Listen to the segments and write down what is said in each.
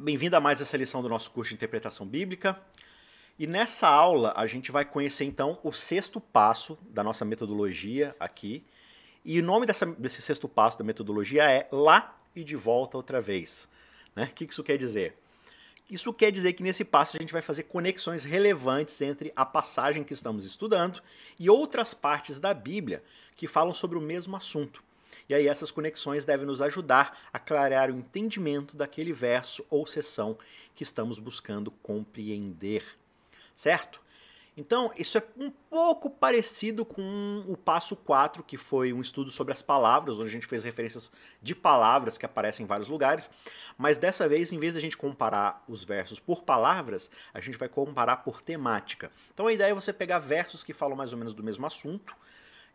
Bem-vindo a mais essa lição do nosso curso de interpretação bíblica. E nessa aula a gente vai conhecer então o sexto passo da nossa metodologia aqui. E o nome dessa, desse sexto passo da metodologia é lá e de volta outra vez. Né? O que isso quer dizer? Isso quer dizer que nesse passo a gente vai fazer conexões relevantes entre a passagem que estamos estudando e outras partes da Bíblia que falam sobre o mesmo assunto. E aí essas conexões devem nos ajudar a clarear o entendimento daquele verso ou seção que estamos buscando compreender. Certo? Então, isso é um pouco parecido com o passo 4, que foi um estudo sobre as palavras, onde a gente fez referências de palavras que aparecem em vários lugares, mas dessa vez, em vez de a gente comparar os versos por palavras, a gente vai comparar por temática. Então a ideia é você pegar versos que falam mais ou menos do mesmo assunto,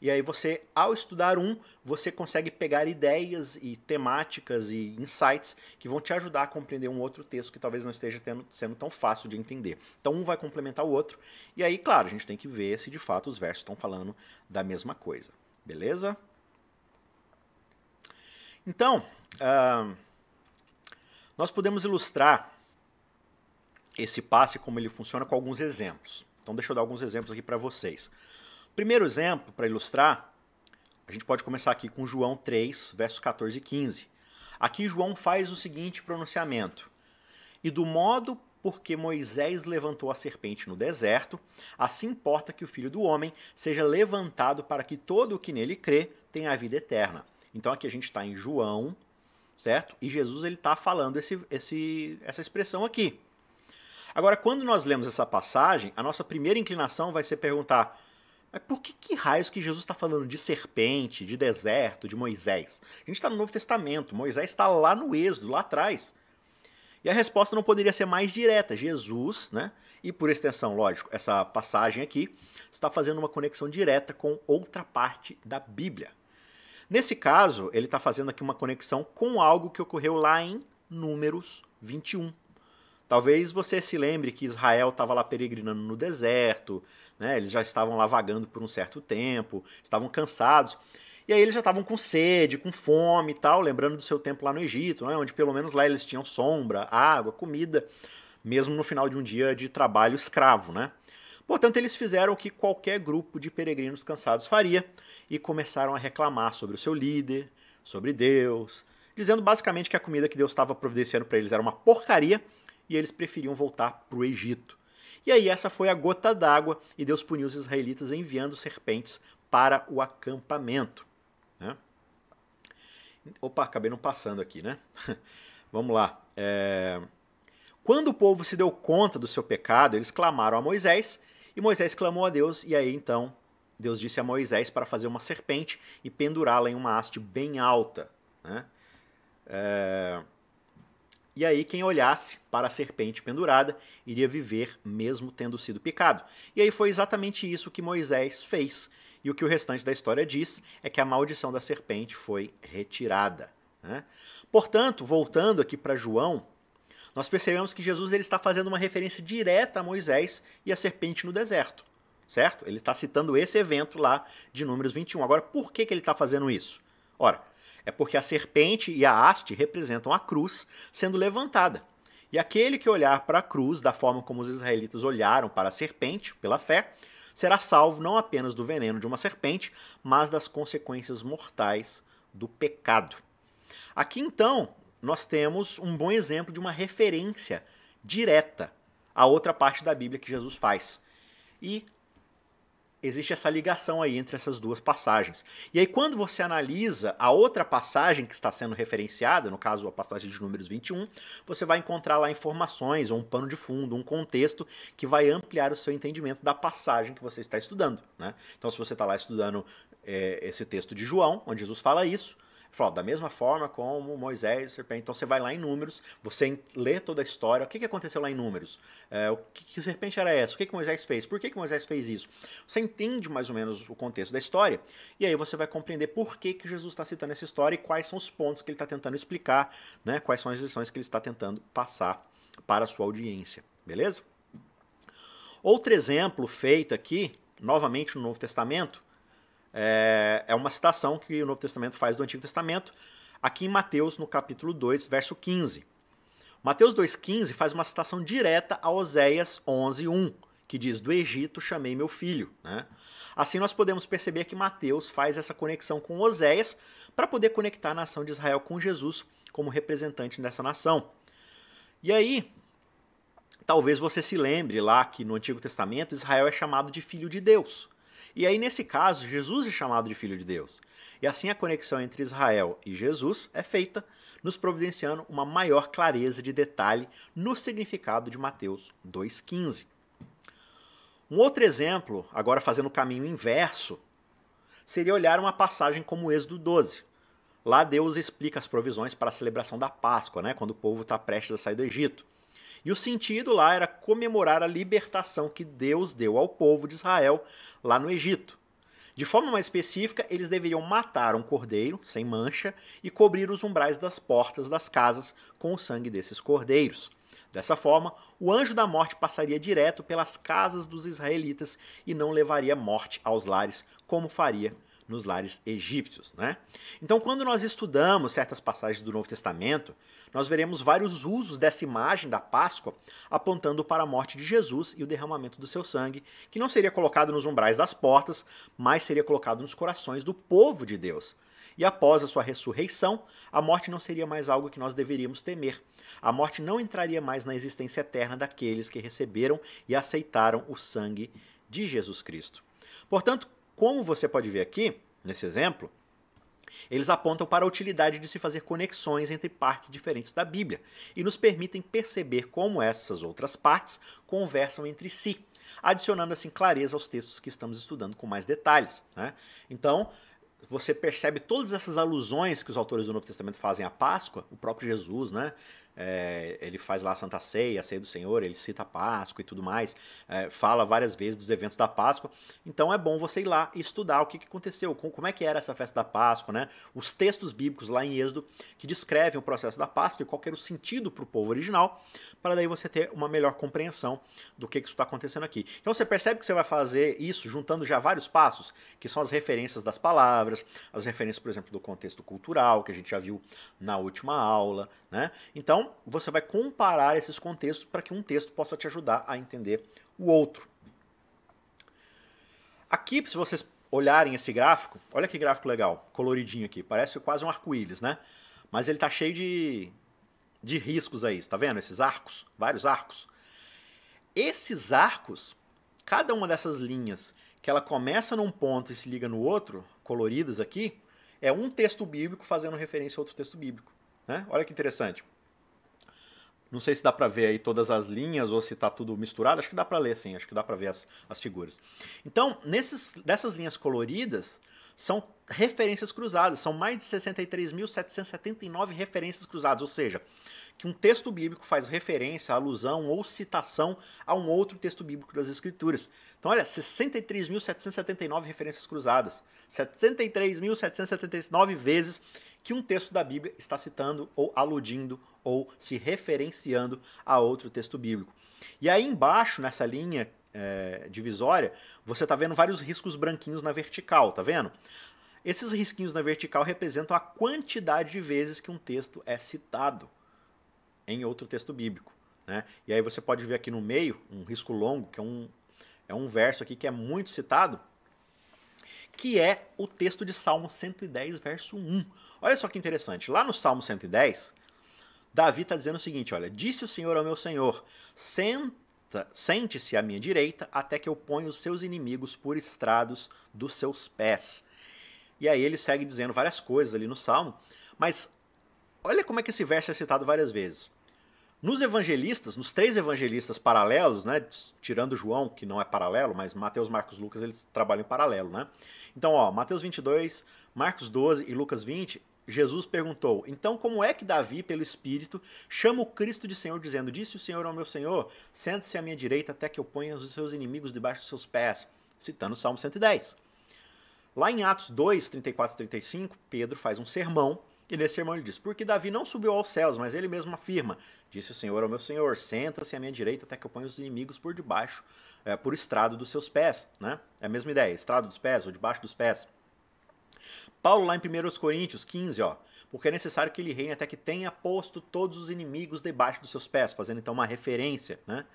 e aí você, ao estudar um, você consegue pegar ideias e temáticas e insights que vão te ajudar a compreender um outro texto que talvez não esteja tendo, sendo tão fácil de entender. Então um vai complementar o outro. E aí, claro, a gente tem que ver se de fato os versos estão falando da mesma coisa. Beleza? Então, uh, nós podemos ilustrar esse passe como ele funciona com alguns exemplos. Então deixa eu dar alguns exemplos aqui para vocês. Primeiro exemplo, para ilustrar, a gente pode começar aqui com João 3, versos 14 e 15. Aqui João faz o seguinte pronunciamento: E do modo porque Moisés levantou a serpente no deserto, assim importa que o filho do homem seja levantado para que todo o que nele crê tenha a vida eterna. Então aqui a gente está em João, certo? E Jesus ele está falando esse, esse, essa expressão aqui. Agora, quando nós lemos essa passagem, a nossa primeira inclinação vai ser perguntar: mas por que, que raios que Jesus está falando de serpente, de deserto, de Moisés? A gente está no Novo Testamento, Moisés está lá no Êxodo, lá atrás. E a resposta não poderia ser mais direta. Jesus, né? E por extensão, lógico, essa passagem aqui está fazendo uma conexão direta com outra parte da Bíblia. Nesse caso, ele está fazendo aqui uma conexão com algo que ocorreu lá em Números 21. Talvez você se lembre que Israel estava lá peregrinando no deserto, né? eles já estavam lá vagando por um certo tempo, estavam cansados. E aí eles já estavam com sede, com fome e tal, lembrando do seu tempo lá no Egito, né? onde pelo menos lá eles tinham sombra, água, comida, mesmo no final de um dia de trabalho escravo. Né? Portanto, eles fizeram o que qualquer grupo de peregrinos cansados faria e começaram a reclamar sobre o seu líder, sobre Deus, dizendo basicamente que a comida que Deus estava providenciando para eles era uma porcaria e eles preferiam voltar para o Egito. E aí essa foi a gota d'água e Deus puniu os israelitas enviando serpentes para o acampamento. Né? Opa, acabei não passando aqui, né? Vamos lá. É... Quando o povo se deu conta do seu pecado, eles clamaram a Moisés, e Moisés clamou a Deus, e aí então Deus disse a Moisés para fazer uma serpente e pendurá-la em uma haste bem alta. Né? É... E aí, quem olhasse para a serpente pendurada iria viver mesmo tendo sido picado. E aí foi exatamente isso que Moisés fez. E o que o restante da história diz é que a maldição da serpente foi retirada. Né? Portanto, voltando aqui para João, nós percebemos que Jesus ele está fazendo uma referência direta a Moisés e a serpente no deserto. Certo? Ele está citando esse evento lá de Números 21. Agora, por que, que ele está fazendo isso? Ora, é porque a serpente e a haste representam a cruz sendo levantada. E aquele que olhar para a cruz da forma como os israelitas olharam para a serpente, pela fé, será salvo não apenas do veneno de uma serpente, mas das consequências mortais do pecado. Aqui então, nós temos um bom exemplo de uma referência direta à outra parte da Bíblia que Jesus faz. E existe essa ligação aí entre essas duas passagens. E aí, quando você analisa a outra passagem que está sendo referenciada, no caso a passagem de Números 21, você vai encontrar lá informações, ou um pano de fundo, um contexto que vai ampliar o seu entendimento da passagem que você está estudando. Né? Então, se você está lá estudando é, esse texto de João, onde Jesus fala isso, Fala, da mesma forma como Moisés, serpente. Então você vai lá em Números, você lê toda a história. O que, que aconteceu lá em Números? É, o que, que serpente era essa? O que, que Moisés fez? Por que, que Moisés fez isso? Você entende mais ou menos o contexto da história e aí você vai compreender por que, que Jesus está citando essa história e quais são os pontos que ele está tentando explicar, né? quais são as lições que ele está tentando passar para a sua audiência. Beleza? Outro exemplo feito aqui, novamente no Novo Testamento, é, é uma citação que o Novo Testamento faz do Antigo Testamento, aqui em Mateus, no capítulo 2, verso 15. Mateus 2,15 faz uma citação direta a Oséias 11,1, que diz: Do Egito chamei meu filho. Né? Assim nós podemos perceber que Mateus faz essa conexão com Oséias para poder conectar a nação de Israel com Jesus como representante dessa nação. E aí, talvez você se lembre lá que no Antigo Testamento Israel é chamado de filho de Deus. E aí, nesse caso, Jesus é chamado de filho de Deus. E assim a conexão entre Israel e Jesus é feita, nos providenciando uma maior clareza de detalhe no significado de Mateus 2,15. Um outro exemplo, agora fazendo o caminho inverso, seria olhar uma passagem como Êxodo 12. Lá Deus explica as provisões para a celebração da Páscoa, né, quando o povo está prestes a sair do Egito. E o sentido lá era comemorar a libertação que Deus deu ao povo de Israel lá no Egito. De forma mais específica, eles deveriam matar um cordeiro sem mancha e cobrir os umbrais das portas das casas com o sangue desses cordeiros. Dessa forma, o anjo da morte passaria direto pelas casas dos israelitas e não levaria morte aos lares, como faria nos lares egípcios. Né? Então, quando nós estudamos certas passagens do Novo Testamento, nós veremos vários usos dessa imagem da Páscoa apontando para a morte de Jesus e o derramamento do seu sangue, que não seria colocado nos umbrais das portas, mas seria colocado nos corações do povo de Deus. E após a sua ressurreição, a morte não seria mais algo que nós deveríamos temer. A morte não entraria mais na existência eterna daqueles que receberam e aceitaram o sangue de Jesus Cristo. Portanto, como você pode ver aqui, nesse exemplo, eles apontam para a utilidade de se fazer conexões entre partes diferentes da Bíblia e nos permitem perceber como essas outras partes conversam entre si, adicionando assim clareza aos textos que estamos estudando com mais detalhes. Né? Então, você percebe todas essas alusões que os autores do Novo Testamento fazem à Páscoa, o próprio Jesus, né? É, ele faz lá a Santa Ceia, a Ceia do Senhor, ele cita a Páscoa e tudo mais, é, fala várias vezes dos eventos da Páscoa. Então é bom você ir lá e estudar o que, que aconteceu, como é que era essa festa da Páscoa, né? Os textos bíblicos lá em Êxodo que descrevem o processo da Páscoa e qual era o sentido para o povo original, para daí você ter uma melhor compreensão do que, que isso está acontecendo aqui. Então você percebe que você vai fazer isso juntando já vários passos, que são as referências das palavras, as referências, por exemplo, do contexto cultural, que a gente já viu na última aula, né? Então, então, você vai comparar esses contextos para que um texto possa te ajudar a entender o outro. Aqui, se vocês olharem esse gráfico, olha que gráfico legal, coloridinho aqui, parece quase um arco-íris, né? Mas ele está cheio de, de riscos aí, está vendo? Esses arcos, vários arcos. Esses arcos, cada uma dessas linhas que ela começa num ponto e se liga no outro, coloridas aqui, é um texto bíblico fazendo referência a outro texto bíblico. Né? Olha que interessante. Não sei se dá para ver aí todas as linhas ou se está tudo misturado. Acho que dá para ler, sim. Acho que dá para ver as, as figuras. Então, nesses, dessas linhas coloridas, são referências cruzadas. São mais de 63.779 referências cruzadas. Ou seja, que um texto bíblico faz referência, alusão ou citação a um outro texto bíblico das Escrituras. Então, olha, 63.779 referências cruzadas. 73.779 vezes que um texto da Bíblia está citando ou aludindo ou se referenciando a outro texto bíblico. E aí embaixo, nessa linha é, divisória, você está vendo vários riscos branquinhos na vertical, tá vendo? Esses risquinhos na vertical representam a quantidade de vezes que um texto é citado em outro texto bíblico. Né? E aí você pode ver aqui no meio um risco longo, que é um, é um verso aqui que é muito citado, que é o texto de Salmo 110, verso 1. Olha só que interessante. Lá no Salmo 110, Davi está dizendo o seguinte: olha, disse o Senhor ao meu Senhor, sente-se à minha direita, até que eu ponha os seus inimigos por estrados dos seus pés. E aí ele segue dizendo várias coisas ali no Salmo, mas olha como é que esse verso é citado várias vezes. Nos evangelistas, nos três evangelistas paralelos, né, tirando João, que não é paralelo, mas Mateus, Marcos, Lucas, eles trabalham em paralelo, né? Então, ó, Mateus 22, Marcos 12 e Lucas 20, Jesus perguntou: "Então como é que Davi, pelo espírito, chama o Cristo de Senhor dizendo: Disse o Senhor ao meu Senhor: Sente-se à minha direita até que eu ponha os seus inimigos debaixo dos seus pés", citando o Salmo 110. Lá em Atos 2, 34 e 35, Pedro faz um sermão e nesse sermão ele diz: Porque Davi não subiu aos céus, mas ele mesmo afirma: Disse o Senhor ao meu Senhor: Senta-se à minha direita até que eu ponha os inimigos por debaixo, é, por estrado dos seus pés. Né? É a mesma ideia: estrado dos pés ou debaixo dos pés. Paulo, lá em 1 Coríntios 15, ó. porque é necessário que ele reine até que tenha posto todos os inimigos debaixo dos seus pés, fazendo então uma referência, né?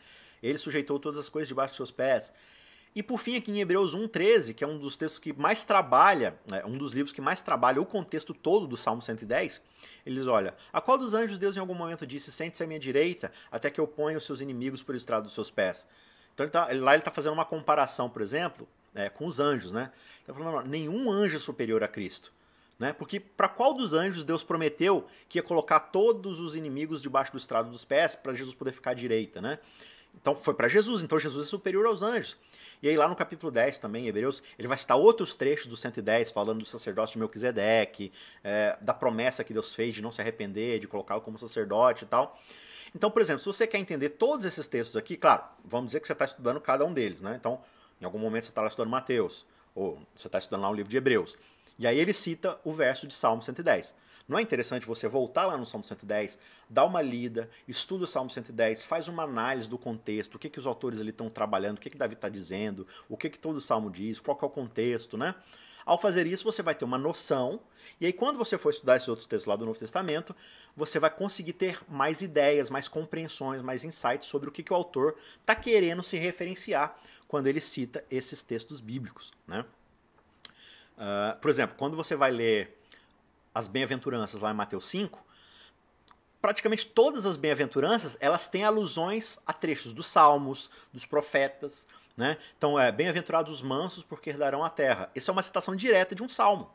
Ele sujeitou todas as coisas debaixo dos seus pés. E por fim, aqui em Hebreus 1,13, que é um dos textos que mais trabalha, é, um dos livros que mais trabalha o contexto todo do Salmo 110, eles olha, a qual dos anjos Deus em algum momento disse, sente-se à minha direita, até que eu ponha os seus inimigos por estrado dos seus pés. Então ele tá, lá ele está fazendo uma comparação, por exemplo, é, com os anjos, né? Está falando, não, nenhum anjo é superior a Cristo. Né? Porque para qual dos anjos Deus prometeu que ia colocar todos os inimigos debaixo do estrado dos pés para Jesus poder ficar à direita, né? Então foi para Jesus, então Jesus é superior aos anjos. E aí lá no capítulo 10 também, Hebreus, ele vai citar outros trechos do 110, falando do sacerdócio de Melquisedeque, é, da promessa que Deus fez de não se arrepender, de colocá-lo como sacerdote e tal. Então, por exemplo, se você quer entender todos esses textos aqui, claro, vamos dizer que você está estudando cada um deles, né? Então, em algum momento você está lá estudando Mateus, ou você está estudando lá o livro de Hebreus. E aí ele cita o verso de Salmo 110. Não é interessante você voltar lá no Salmo 110, dar uma lida, estuda o Salmo 110, faz uma análise do contexto, o que, que os autores ali estão trabalhando, o que, que Davi está dizendo, o que, que todo o Salmo diz, qual é o contexto, né? Ao fazer isso, você vai ter uma noção, e aí quando você for estudar esses outros textos lá do Novo Testamento, você vai conseguir ter mais ideias, mais compreensões, mais insights sobre o que, que o autor está querendo se referenciar quando ele cita esses textos bíblicos. Né? Uh, por exemplo, quando você vai ler as bem-aventuranças lá em Mateus 5, praticamente todas as bem-aventuranças elas têm alusões a trechos dos salmos, dos profetas. Né? Então, é bem-aventurados os mansos porque herdarão a terra. Isso é uma citação direta de um salmo.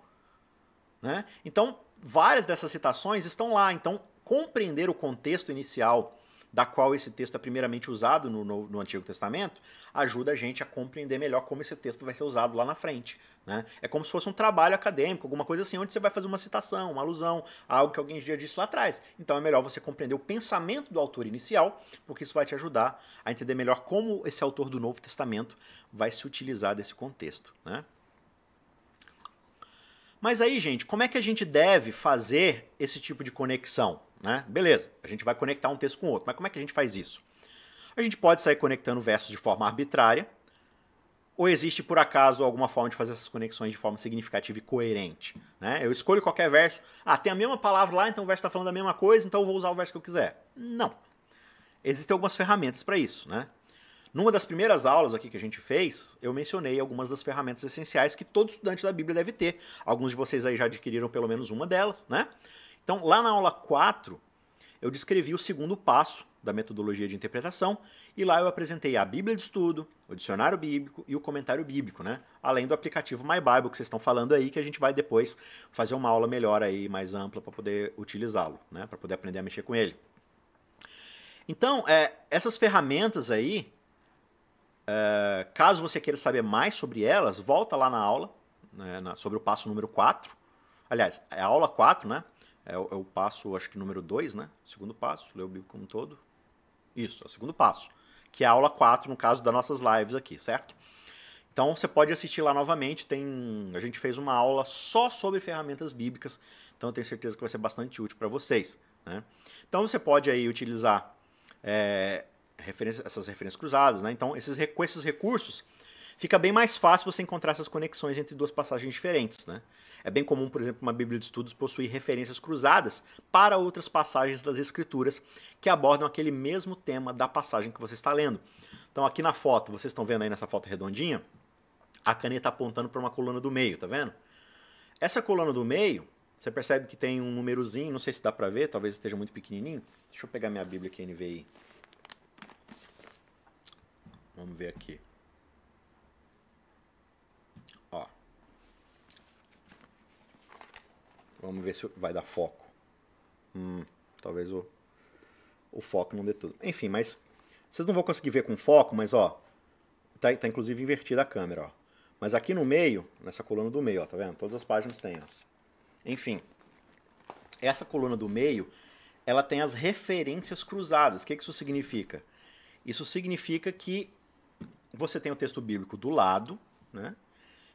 Né? Então, várias dessas citações estão lá. Então, compreender o contexto inicial da qual esse texto é primeiramente usado no, no, no, Antigo Testamento, ajuda a gente a compreender melhor como esse texto vai ser usado lá na frente. Né? É como se fosse um trabalho acadêmico, alguma coisa assim, onde você vai fazer uma citação, uma alusão, a algo que alguém já disse lá atrás. Então é melhor você compreender o pensamento do autor inicial, porque isso vai te ajudar a entender melhor como esse autor do Novo Testamento vai se utilizar desse contexto. Né? Mas aí, gente, como é que a gente deve fazer esse tipo de conexão? Né? Beleza, a gente vai conectar um texto com outro, mas como é que a gente faz isso? A gente pode sair conectando versos de forma arbitrária, ou existe por acaso alguma forma de fazer essas conexões de forma significativa e coerente? Né? Eu escolho qualquer verso, ah, tem a mesma palavra lá, então o verso está falando a mesma coisa, então eu vou usar o verso que eu quiser. Não. Existem algumas ferramentas para isso. Né? Numa das primeiras aulas aqui que a gente fez, eu mencionei algumas das ferramentas essenciais que todo estudante da Bíblia deve ter. Alguns de vocês aí já adquiriram pelo menos uma delas, né? Então, lá na aula 4, eu descrevi o segundo passo da metodologia de interpretação e lá eu apresentei a Bíblia de Estudo, o dicionário bíblico e o comentário bíblico, né? Além do aplicativo My Bible que vocês estão falando aí, que a gente vai depois fazer uma aula melhor aí, mais ampla para poder utilizá-lo, né? Para poder aprender a mexer com ele. Então, é, essas ferramentas aí, é, caso você queira saber mais sobre elas, volta lá na aula, né, na, sobre o passo número 4. Aliás, é a aula 4, né? É o, é o passo, acho que número 2, né? Segundo passo, ler o Bíblia como um todo. Isso, é o segundo passo. Que é a aula 4, no caso das nossas lives aqui, certo? Então você pode assistir lá novamente. Tem, a gente fez uma aula só sobre ferramentas bíblicas, então eu tenho certeza que vai ser bastante útil para vocês. Né? Então você pode aí utilizar é, referência, essas referências cruzadas. Né? Então esses, com esses recursos fica bem mais fácil você encontrar essas conexões entre duas passagens diferentes. Né? É bem comum, por exemplo, uma Bíblia de Estudos possuir referências cruzadas para outras passagens das Escrituras que abordam aquele mesmo tema da passagem que você está lendo. Então, aqui na foto, vocês estão vendo aí nessa foto redondinha, a caneta apontando para uma coluna do meio, tá vendo? Essa coluna do meio, você percebe que tem um númerozinho, não sei se dá para ver, talvez esteja muito pequenininho. Deixa eu pegar minha Bíblia aqui, NVI. Vamos ver aqui. Vamos ver se vai dar foco. Hum, talvez o, o foco não dê tudo. Enfim, mas vocês não vão conseguir ver com foco, mas ó, tá, tá inclusive invertida a câmera, ó. Mas aqui no meio, nessa coluna do meio, ó, tá vendo? Todas as páginas têm, ó. Enfim, essa coluna do meio, ela tem as referências cruzadas. O que, que isso significa? Isso significa que você tem o texto bíblico do lado, né?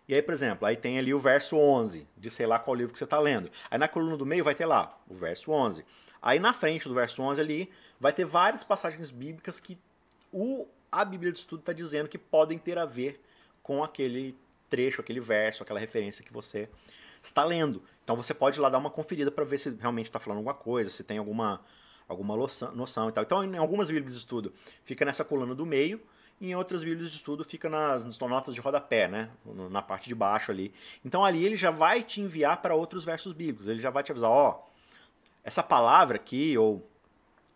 E aí, por exemplo, aí tem ali o verso 11, de sei lá qual livro que você está lendo. Aí na coluna do meio vai ter lá o verso 11. Aí na frente do verso 11 ali vai ter várias passagens bíblicas que o, a Bíblia de Estudo está dizendo que podem ter a ver com aquele trecho, aquele verso, aquela referência que você está lendo. Então você pode ir lá dar uma conferida para ver se realmente está falando alguma coisa, se tem alguma, alguma noção, noção e tal. Então, em algumas Bíblias de estudo, fica nessa coluna do meio, em outras Bíblias de estudo fica nas, nas notas de rodapé, né? Na parte de baixo ali. Então ali ele já vai te enviar para outros versos bíblicos. Ele já vai te avisar, ó, essa palavra aqui, ou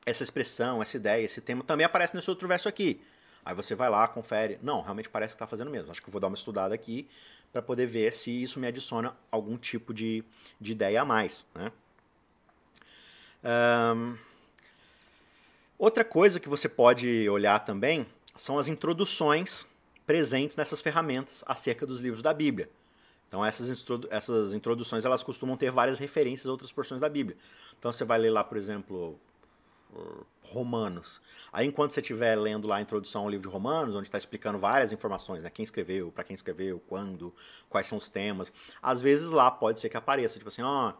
essa expressão, essa ideia, esse tema também aparece nesse outro verso aqui. Aí você vai lá, confere. Não, realmente parece que está fazendo mesmo. Acho que eu vou dar uma estudada aqui para poder ver se isso me adiciona algum tipo de, de ideia a mais. Né? Um, outra coisa que você pode olhar também são as introduções presentes nessas ferramentas acerca dos livros da Bíblia. Então essas, introdu essas introduções elas costumam ter várias referências a outras porções da Bíblia. Então você vai ler lá, por exemplo, Romanos. Aí, enquanto você estiver lendo lá a introdução ao livro de Romanos, onde está explicando várias informações, né? quem escreveu, para quem escreveu, quando, quais são os temas, às vezes lá pode ser que apareça, tipo assim, ó,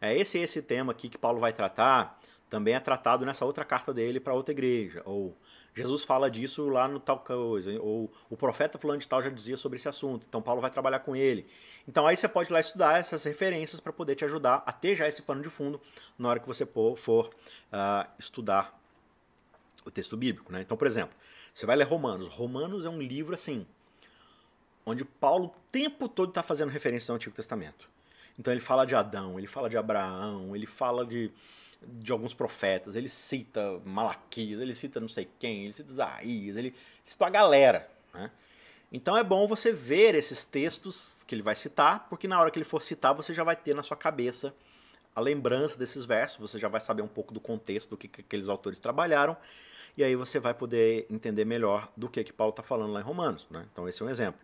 é esse esse tema aqui que Paulo vai tratar, também é tratado nessa outra carta dele para outra igreja, ou Jesus fala disso lá no tal coisa, ou o profeta fulano de tal já dizia sobre esse assunto, então Paulo vai trabalhar com ele. Então aí você pode ir lá estudar essas referências para poder te ajudar a ter já esse pano de fundo na hora que você for uh, estudar o texto bíblico. Né? Então, por exemplo, você vai ler Romanos. Romanos é um livro assim, onde Paulo o tempo todo está fazendo referência ao Antigo Testamento. Então ele fala de Adão, ele fala de Abraão, ele fala de de alguns profetas, ele cita Malaquias, ele cita não sei quem, ele cita Isaías, ele cita a galera. Né? Então é bom você ver esses textos que ele vai citar, porque na hora que ele for citar, você já vai ter na sua cabeça a lembrança desses versos, você já vai saber um pouco do contexto do que, que aqueles autores trabalharam, e aí você vai poder entender melhor do que, que Paulo está falando lá em Romanos. Né? Então esse é um exemplo.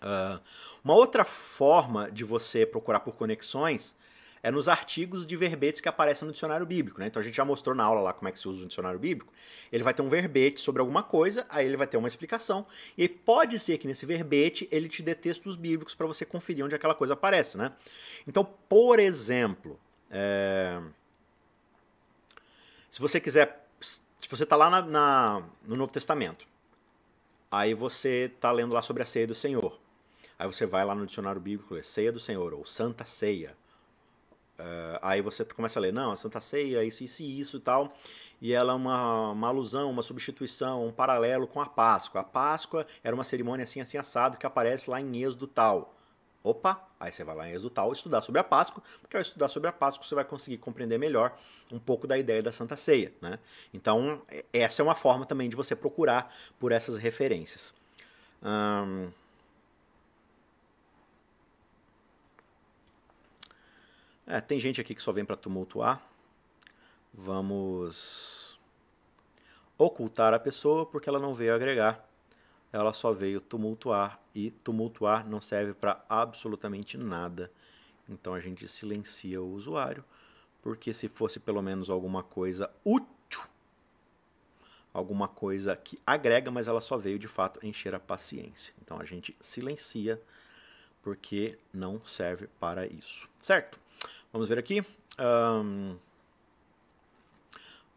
Uh, uma outra forma de você procurar por conexões é nos artigos de verbetes que aparecem no dicionário bíblico. Né? Então a gente já mostrou na aula lá como é que se usa o dicionário bíblico. Ele vai ter um verbete sobre alguma coisa, aí ele vai ter uma explicação, e pode ser que nesse verbete ele te dê textos bíblicos para você conferir onde aquela coisa aparece. Né? Então, por exemplo, é... se você quiser. Se você está lá na, na, no Novo Testamento, aí você está lendo lá sobre a ceia do Senhor. Aí você vai lá no dicionário bíblico, lê ceia do Senhor, ou Santa Ceia, Uh, aí você começa a ler, não, a Santa Ceia, isso, isso e isso e tal. E ela é uma, uma alusão, uma substituição, um paralelo com a Páscoa. A Páscoa era uma cerimônia assim, assim, assado, que aparece lá em Êxodo tal. Opa, aí você vai lá em Êxodo tal estudar sobre a Páscoa, porque ao estudar sobre a Páscoa você vai conseguir compreender melhor um pouco da ideia da Santa Ceia. Né? Então, essa é uma forma também de você procurar por essas referências. Um, É, tem gente aqui que só vem para tumultuar. Vamos ocultar a pessoa porque ela não veio agregar. Ela só veio tumultuar e tumultuar não serve para absolutamente nada. Então a gente silencia o usuário, porque se fosse pelo menos alguma coisa útil, alguma coisa que agrega, mas ela só veio de fato encher a paciência. Então a gente silencia porque não serve para isso, certo? Vamos ver aqui. Um,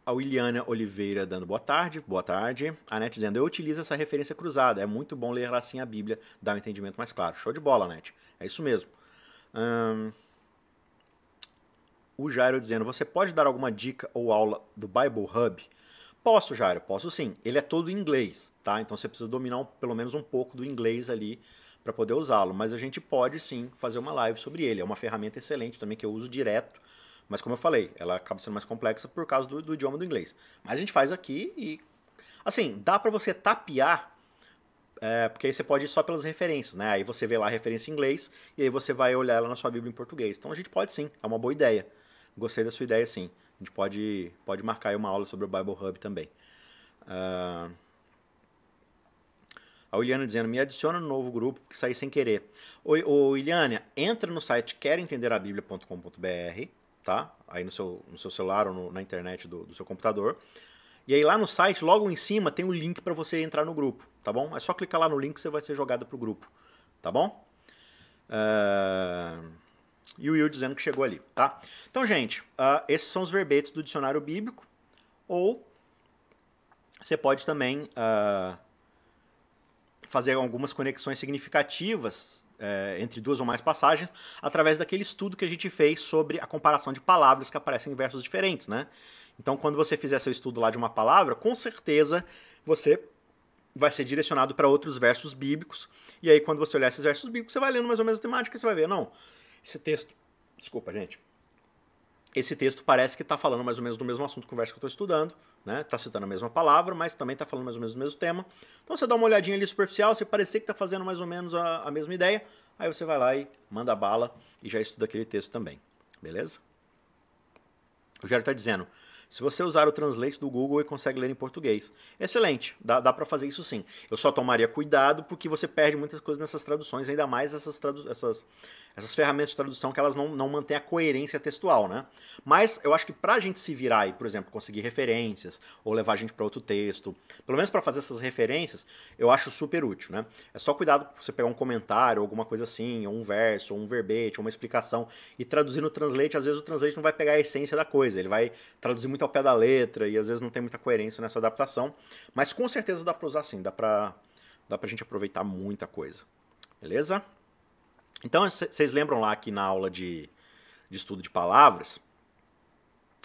a Williana Oliveira dando boa tarde. Boa tarde. A Net dizendo: Eu utilizo essa referência cruzada. É muito bom ler assim a Bíblia, dá um entendimento mais claro. Show de bola, Net. É isso mesmo. Um, o Jairo dizendo: Você pode dar alguma dica ou aula do Bible Hub? Posso, Jairo, posso sim. Ele é todo em inglês, tá? Então você precisa dominar um, pelo menos um pouco do inglês ali para poder usá-lo, mas a gente pode sim fazer uma live sobre ele. É uma ferramenta excelente também que eu uso direto, mas como eu falei, ela acaba sendo mais complexa por causa do, do idioma do inglês. Mas a gente faz aqui e assim, dá para você tapear é, porque aí você pode ir só pelas referências, né? Aí você vê lá a referência em inglês e aí você vai olhar ela na sua Bíblia em português. Então a gente pode sim, é uma boa ideia. Gostei da sua ideia sim. A gente pode, pode marcar aí uma aula sobre o Bible Hub também. Uh, a Williana dizendo, me adiciona no novo grupo, porque saí sem querer. Oi, ô Iliana, entra no site queroentenderabiblia.com.br, tá? Aí no seu, no seu celular ou no, na internet do, do seu computador. E aí lá no site, logo em cima, tem o um link para você entrar no grupo, tá bom? É só clicar lá no link que você vai ser jogado pro grupo, tá bom? Uh... E o Will dizendo que chegou ali, tá? Então, gente, uh, esses são os verbetes do dicionário bíblico. Ou você pode também uh, fazer algumas conexões significativas é, entre duas ou mais passagens através daquele estudo que a gente fez sobre a comparação de palavras que aparecem em versos diferentes, né? Então, quando você fizer seu estudo lá de uma palavra, com certeza você vai ser direcionado para outros versos bíblicos. E aí, quando você olhar esses versos bíblicos, você vai lendo mais ou menos a temática e você vai ver, não, esse texto. Desculpa, gente. Esse texto parece que está falando mais ou menos do mesmo assunto verso que eu estou estudando, né? Está citando a mesma palavra, mas também está falando mais ou menos do mesmo tema. Então você dá uma olhadinha ali superficial, se parecer que está fazendo mais ou menos a, a mesma ideia, aí você vai lá e manda bala e já estuda aquele texto também. Beleza? O Jair está dizendo, se você usar o Translate do Google, ele consegue ler em português. Excelente, dá, dá para fazer isso sim. Eu só tomaria cuidado porque você perde muitas coisas nessas traduções, ainda mais essas, tradu essas, essas ferramentas de tradução que elas não, não mantêm a coerência textual, né? Mas eu acho que para a gente se virar e, por exemplo, conseguir referências ou levar a gente para outro texto, pelo menos para fazer essas referências, eu acho super útil, né? É só cuidado para você pegar um comentário, alguma coisa assim, ou um verso, ou um verbete, ou uma explicação e traduzir no Translate, às vezes o Translate não vai pegar a essência da coisa, ele vai traduzir muito ao pé da letra e às vezes não tem muita coerência nessa adaptação, mas com certeza dá para usar sim, dá para dá pra gente aproveitar muita coisa. Beleza? Então, vocês lembram lá que na aula de, de estudo de palavras,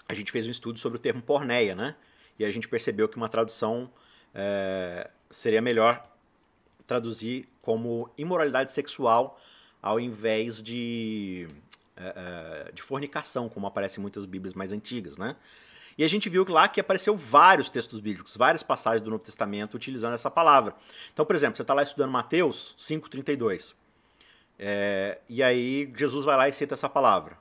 a gente fez um estudo sobre o termo porneia, né? E a gente percebeu que uma tradução é, seria melhor traduzir como imoralidade sexual ao invés de, é, é de fornicação, como aparece em muitas bíblias mais antigas, né? E a gente viu lá que apareceu vários textos bíblicos, várias passagens do Novo Testamento utilizando essa palavra. Então, por exemplo, você está lá estudando Mateus 5,32. É, e aí Jesus vai lá e cita essa palavra.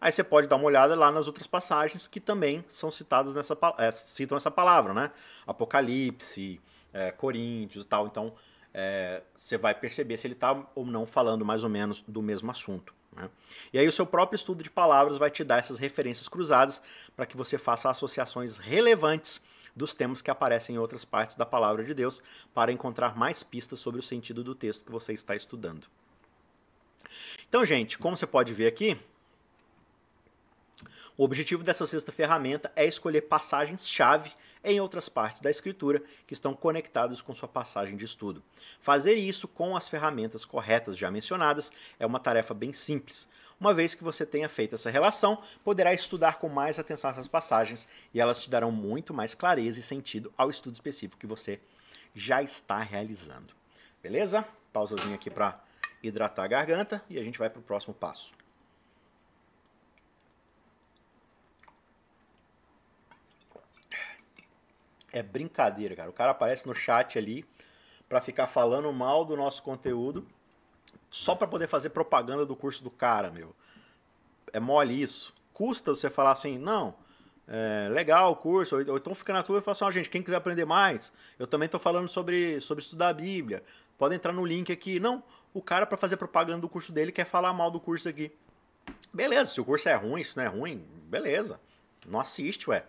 Aí você pode dar uma olhada lá nas outras passagens que também são citadas nessa é, citam essa palavra, né? Apocalipse, é, Coríntios e tal. Então é, você vai perceber se ele está ou não falando mais ou menos do mesmo assunto. Né? E aí o seu próprio estudo de palavras vai te dar essas referências cruzadas para que você faça associações relevantes dos temas que aparecem em outras partes da palavra de Deus para encontrar mais pistas sobre o sentido do texto que você está estudando. Então, gente, como você pode ver aqui, o objetivo dessa sexta ferramenta é escolher passagens-chave em outras partes da escritura que estão conectadas com sua passagem de estudo. Fazer isso com as ferramentas corretas já mencionadas é uma tarefa bem simples. Uma vez que você tenha feito essa relação, poderá estudar com mais atenção essas passagens e elas te darão muito mais clareza e sentido ao estudo específico que você já está realizando. Beleza? Pausazinha aqui para hidratar a garganta e a gente vai para o próximo passo. É brincadeira, cara. O cara aparece no chat ali para ficar falando mal do nosso conteúdo só para poder fazer propaganda do curso do cara, meu. É mole isso. Custa você falar assim, não, é, legal o curso, ou, então fica na tua e fala assim, ó, gente, quem quiser aprender mais, eu também estou falando sobre, sobre estudar a Bíblia, pode entrar no link aqui. Não, o cara, para fazer propaganda do curso dele, quer falar mal do curso aqui. Beleza, se o curso é ruim, se não é ruim, beleza. Não assiste, ué.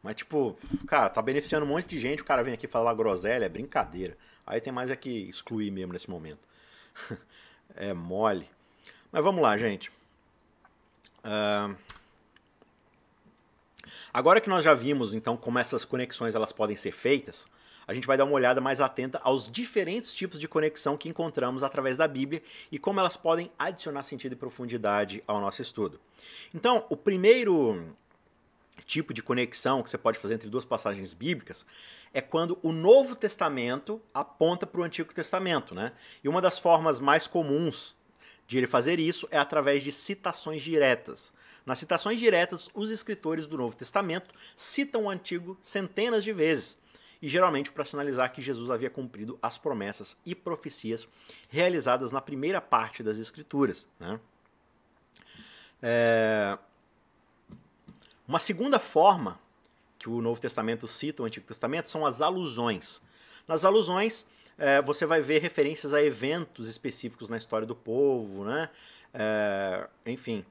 Mas, tipo, cara, tá beneficiando um monte de gente, o cara vem aqui falar groselha, é brincadeira. Aí tem mais é que excluir mesmo nesse momento. é mole. Mas vamos lá, gente. Uh... Agora que nós já vimos, então, como essas conexões elas podem ser feitas, a gente vai dar uma olhada mais atenta aos diferentes tipos de conexão que encontramos através da Bíblia e como elas podem adicionar sentido e profundidade ao nosso estudo. Então, o primeiro tipo de conexão que você pode fazer entre duas passagens bíblicas é quando o Novo Testamento aponta para o Antigo Testamento, né? E uma das formas mais comuns de ele fazer isso é através de citações diretas. Nas citações diretas, os escritores do Novo Testamento citam o Antigo centenas de vezes, e geralmente para sinalizar que Jesus havia cumprido as promessas e profecias realizadas na primeira parte das Escrituras. Né? É... Uma segunda forma que o Novo Testamento cita o Antigo Testamento são as alusões. Nas alusões, é, você vai ver referências a eventos específicos na história do povo, né? É, enfim,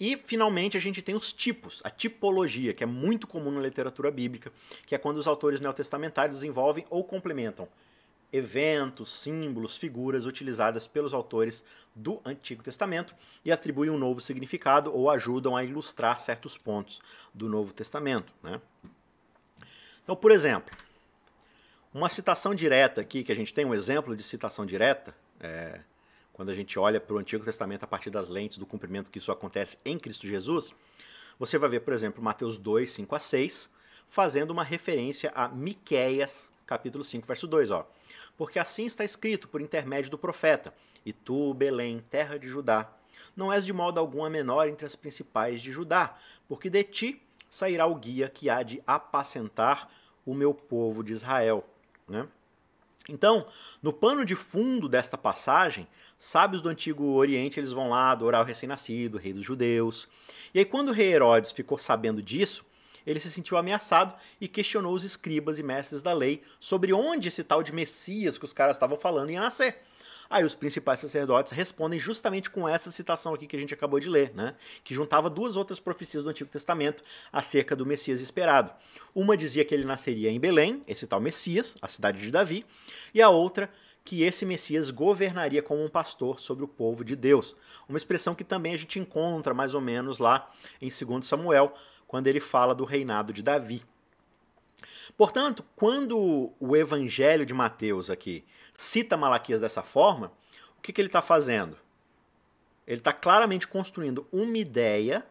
e, finalmente, a gente tem os tipos, a tipologia, que é muito comum na literatura bíblica, que é quando os autores neotestamentários desenvolvem ou complementam eventos, símbolos, figuras utilizadas pelos autores do Antigo Testamento e atribuem um novo significado ou ajudam a ilustrar certos pontos do Novo Testamento. Né? Então, por exemplo, Uma citação direta aqui, que a gente tem um exemplo de citação direta, é, quando a gente olha para o Antigo Testamento a partir das lentes do cumprimento que isso acontece em Cristo Jesus, você vai ver, por exemplo, Mateus 2, 5 a 6, fazendo uma referência a Miqueias, capítulo 5, verso 2, ó. Porque assim está escrito por intermédio do profeta: E tu, Belém, terra de Judá, não és de modo algum a menor entre as principais de Judá, porque de ti sairá o guia que há de apacentar o meu povo de Israel. Né? Então, no pano de fundo desta passagem, sábios do Antigo Oriente eles vão lá adorar o recém-nascido, rei dos judeus. E aí, quando o rei Herodes ficou sabendo disso, ele se sentiu ameaçado e questionou os escribas e mestres da lei sobre onde esse tal de Messias que os caras estavam falando ia nascer. Aí os principais sacerdotes respondem justamente com essa citação aqui que a gente acabou de ler, né? que juntava duas outras profecias do Antigo Testamento acerca do Messias esperado. Uma dizia que ele nasceria em Belém, esse tal Messias, a cidade de Davi, e a outra que esse Messias governaria como um pastor sobre o povo de Deus. Uma expressão que também a gente encontra mais ou menos lá em 2 Samuel, quando ele fala do reinado de Davi. Portanto, quando o evangelho de Mateus aqui cita Malaquias dessa forma, o que, que ele está fazendo? Ele está claramente construindo uma ideia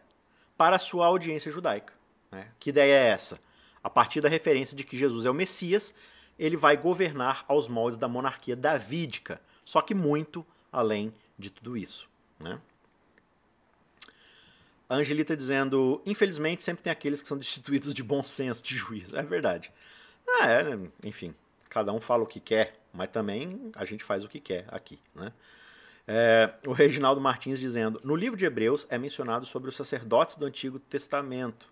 para a sua audiência judaica. Né? Que ideia é essa? A partir da referência de que Jesus é o Messias, ele vai governar aos moldes da monarquia davídica, só que muito além de tudo isso. Né? A Angelita dizendo: infelizmente sempre tem aqueles que são destituídos de bom senso, de juízo. É verdade. Ah, é, enfim, cada um fala o que quer mas também a gente faz o que quer aqui. Né? É, o Reginaldo Martins dizendo: No livro de Hebreus é mencionado sobre os sacerdotes do Antigo Testamento.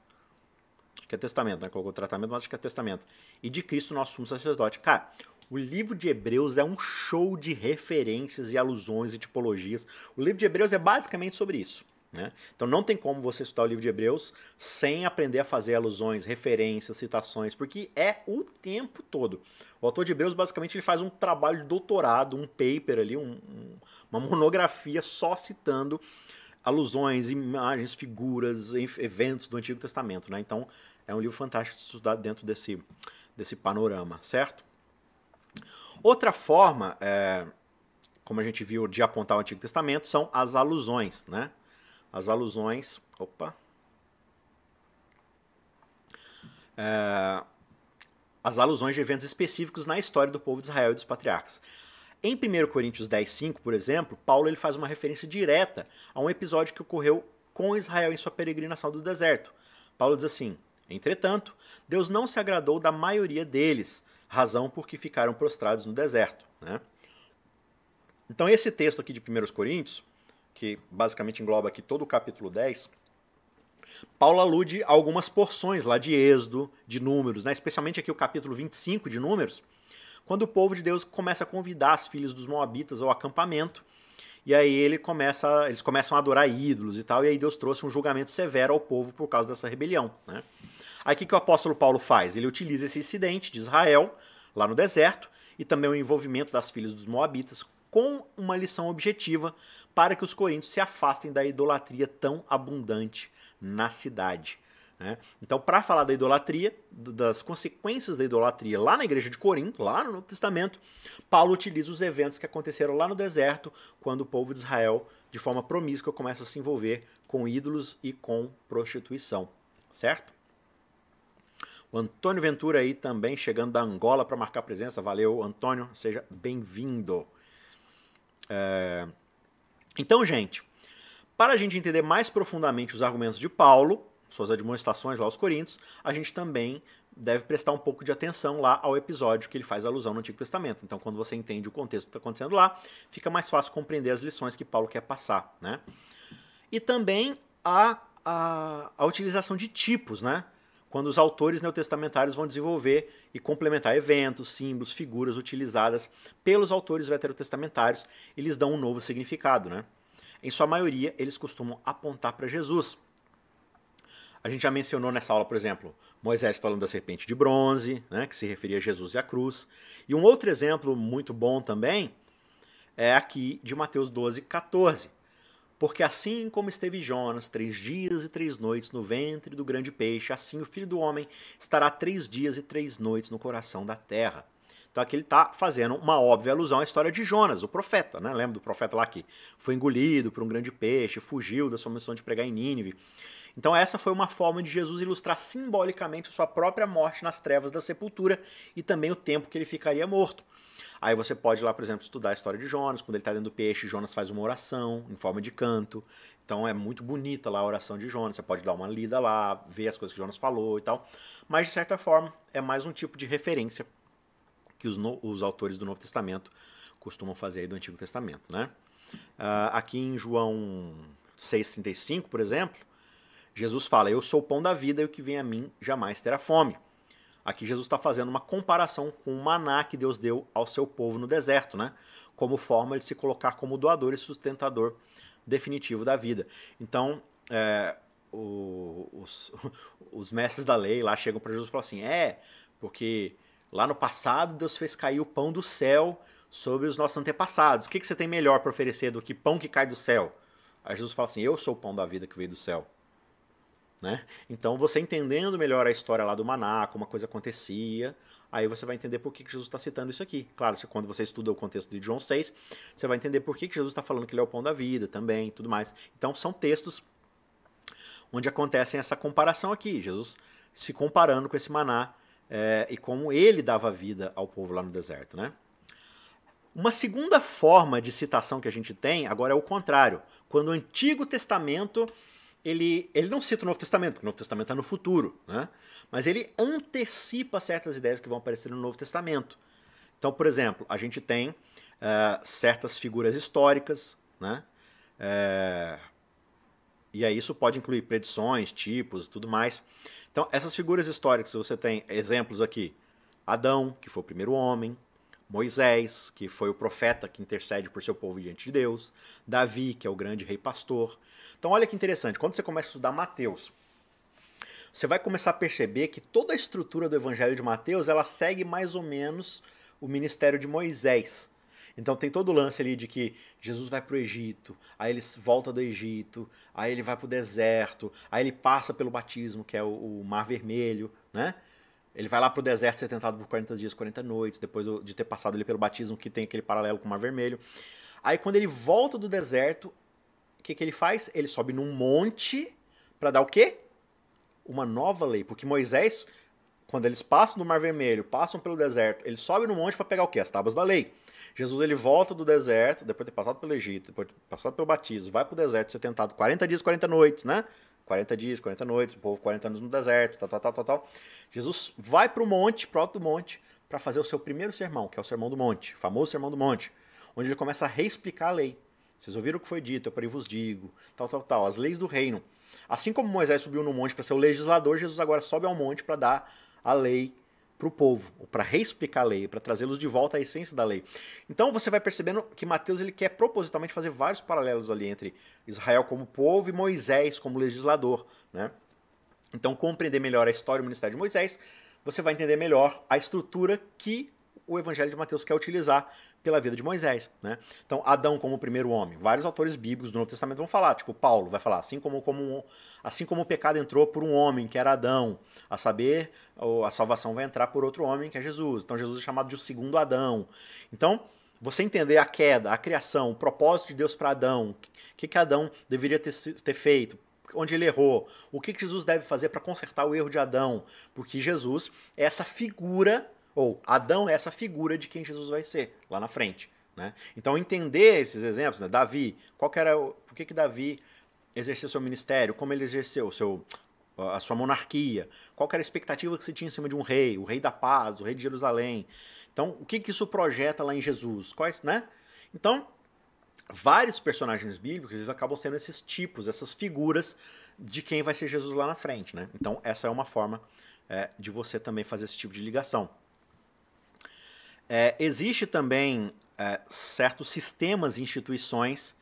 Acho que é Testamento, né? Colocou tratamento, mas acho que é Testamento. E de Cristo, nosso sumo sacerdote. Cara, o livro de Hebreus é um show de referências e alusões e tipologias. O livro de Hebreus é basicamente sobre isso. Né? Então não tem como você estudar o livro de Hebreus sem aprender a fazer alusões, referências, citações, porque é o tempo todo. O autor de Hebreus basicamente ele faz um trabalho de doutorado, um paper ali, um, um, uma monografia só citando alusões, imagens, figuras, eventos do Antigo Testamento. Né? Então é um livro fantástico de estudar dentro desse, desse panorama, certo? Outra forma, é, como a gente viu, de apontar o Antigo Testamento são as alusões, né? As alusões. Opa! É, as alusões de eventos específicos na história do povo de Israel e dos patriarcas. Em 1 Coríntios 10, 5, por exemplo, Paulo ele faz uma referência direta a um episódio que ocorreu com Israel em sua peregrinação do deserto. Paulo diz assim: Entretanto, Deus não se agradou da maioria deles, razão por que ficaram prostrados no deserto. Né? Então, esse texto aqui de 1 Coríntios que basicamente engloba aqui todo o capítulo 10, Paulo alude a algumas porções lá de Êxodo, de Números, né? especialmente aqui o capítulo 25 de Números, quando o povo de Deus começa a convidar as filhas dos Moabitas ao acampamento, e aí ele começa, eles começam a adorar ídolos e tal, e aí Deus trouxe um julgamento severo ao povo por causa dessa rebelião. Né? Aí o que, que o apóstolo Paulo faz? Ele utiliza esse incidente de Israel, lá no deserto, e também o envolvimento das filhas dos Moabitas com uma lição objetiva para que os coríntios se afastem da idolatria tão abundante na cidade. Né? Então, para falar da idolatria, das consequências da idolatria lá na igreja de Corinto, lá no Novo Testamento, Paulo utiliza os eventos que aconteceram lá no deserto, quando o povo de Israel, de forma promíscua, começa a se envolver com ídolos e com prostituição. Certo? O Antônio Ventura aí também chegando da Angola para marcar presença. Valeu, Antônio, seja bem-vindo. É... Então, gente, para a gente entender mais profundamente os argumentos de Paulo, suas admoestações lá aos Coríntios, a gente também deve prestar um pouco de atenção lá ao episódio que ele faz alusão no Antigo Testamento. Então, quando você entende o contexto que está acontecendo lá, fica mais fácil compreender as lições que Paulo quer passar. Né? E também a, a, a utilização de tipos, né? Quando os autores neotestamentários vão desenvolver e complementar eventos, símbolos, figuras utilizadas pelos autores veterotestamentários, eles dão um novo significado. Né? Em sua maioria, eles costumam apontar para Jesus. A gente já mencionou nessa aula, por exemplo, Moisés falando da serpente de bronze, né, que se referia a Jesus e a cruz. E um outro exemplo muito bom também é aqui de Mateus 12, 14, porque assim como esteve Jonas três dias e três noites no ventre do grande peixe, assim o filho do homem estará três dias e três noites no coração da terra. Então aqui ele está fazendo uma óbvia alusão à história de Jonas, o profeta, né? Lembra do profeta lá que foi engolido por um grande peixe, fugiu da sua missão de pregar em Nínive. Então essa foi uma forma de Jesus ilustrar simbolicamente sua própria morte nas trevas da sepultura e também o tempo que ele ficaria morto. Aí você pode lá, por exemplo, estudar a história de Jonas. Quando ele está dentro do peixe, Jonas faz uma oração em forma de canto. Então é muito bonita lá a oração de Jonas. Você pode dar uma lida lá, ver as coisas que Jonas falou e tal. Mas, de certa forma, é mais um tipo de referência que os, no, os autores do Novo Testamento costumam fazer aí do Antigo Testamento. Né? Uh, aqui em João 6,35, por exemplo, Jesus fala: Eu sou o pão da vida e o que vem a mim jamais terá fome. Aqui Jesus está fazendo uma comparação com o maná que Deus deu ao seu povo no deserto, né? Como forma de se colocar como doador e sustentador definitivo da vida. Então, é, o, os, os mestres da lei lá chegam para Jesus e falam assim: é, porque lá no passado Deus fez cair o pão do céu sobre os nossos antepassados. O que, que você tem melhor para oferecer do que pão que cai do céu? Aí Jesus fala assim: eu sou o pão da vida que veio do céu. Né? Então, você entendendo melhor a história lá do maná, como a coisa acontecia, aí você vai entender por que, que Jesus está citando isso aqui. Claro, quando você estuda o contexto de João 6, você vai entender por que, que Jesus está falando que ele é o pão da vida também, tudo mais. Então, são textos onde acontecem essa comparação aqui. Jesus se comparando com esse maná é, e como ele dava vida ao povo lá no deserto. Né? Uma segunda forma de citação que a gente tem agora é o contrário. Quando o Antigo Testamento ele, ele não cita o Novo Testamento, porque o Novo Testamento está no futuro, né? mas ele antecipa certas ideias que vão aparecer no Novo Testamento. Então, por exemplo, a gente tem uh, certas figuras históricas, né? Uh, e aí isso pode incluir predições, tipos e tudo mais. Então, essas figuras históricas, você tem exemplos aqui. Adão, que foi o primeiro homem, Moisés, que foi o profeta que intercede por seu povo diante de Deus, Davi, que é o grande rei pastor. Então, olha que interessante, quando você começa a estudar Mateus, você vai começar a perceber que toda a estrutura do evangelho de Mateus, ela segue mais ou menos o ministério de Moisés. Então tem todo o lance ali de que Jesus vai para o Egito, aí ele volta do Egito, aí ele vai para o deserto, aí ele passa pelo batismo, que é o, o Mar Vermelho, né? Ele vai lá pro deserto ser tentado por 40 dias, 40 noites, depois de ter passado ali pelo batismo, que tem aquele paralelo com o Mar Vermelho. Aí quando ele volta do deserto, o que, que ele faz? Ele sobe num monte para dar o quê? Uma nova lei. Porque Moisés, quando eles passam do Mar Vermelho, passam pelo deserto, ele sobe no monte para pegar o quê? As tábuas da lei. Jesus ele volta do deserto, depois de ter passado pelo Egito, depois de ter passado pelo batismo, vai pro deserto ser tentado 40 dias, 40 noites, né? 40 dias, 40 noites, o povo 40 anos no deserto, tal, tal, tal, tal, tal. Jesus vai para o monte, pro alto do monte, para fazer o seu primeiro sermão, que é o Sermão do Monte, o famoso Sermão do Monte, onde ele começa a reexplicar a lei. Vocês ouviram o que foi dito, eu para vos digo, tal, tal, tal, as leis do reino. Assim como Moisés subiu no monte para ser o legislador, Jesus agora sobe ao monte para dar a lei para o povo, para reexplicar a lei, para trazê-los de volta à essência da lei. Então você vai percebendo que Mateus ele quer propositalmente fazer vários paralelos ali entre Israel como povo e Moisés como legislador, né? Então compreender melhor a história e o ministério de Moisés, você vai entender melhor a estrutura que o Evangelho de Mateus quer utilizar pela vida de Moisés, né? Então, Adão como o primeiro homem. Vários autores bíblicos do Novo Testamento vão falar, tipo Paulo vai falar, assim como, como assim como o pecado entrou por um homem que era Adão, a saber, a salvação vai entrar por outro homem que é Jesus. Então, Jesus é chamado de o segundo Adão. Então, você entender a queda, a criação, o propósito de Deus para Adão, o que, que Adão deveria ter, ter feito, onde ele errou, o que, que Jesus deve fazer para consertar o erro de Adão, porque Jesus é essa figura ou Adão é essa figura de quem Jesus vai ser lá na frente. Né? Então entender esses exemplos, né? Davi, qual que era, por que, que Davi exerceu seu ministério, como ele exerceu seu, a sua monarquia, qual era a expectativa que se tinha em cima de um rei, o rei da paz, o rei de Jerusalém. Então, o que, que isso projeta lá em Jesus? Quais, né? Então, vários personagens bíblicos eles acabam sendo esses tipos, essas figuras de quem vai ser Jesus lá na frente. Né? Então, essa é uma forma é, de você também fazer esse tipo de ligação. É, existe também é, certos sistemas e instituições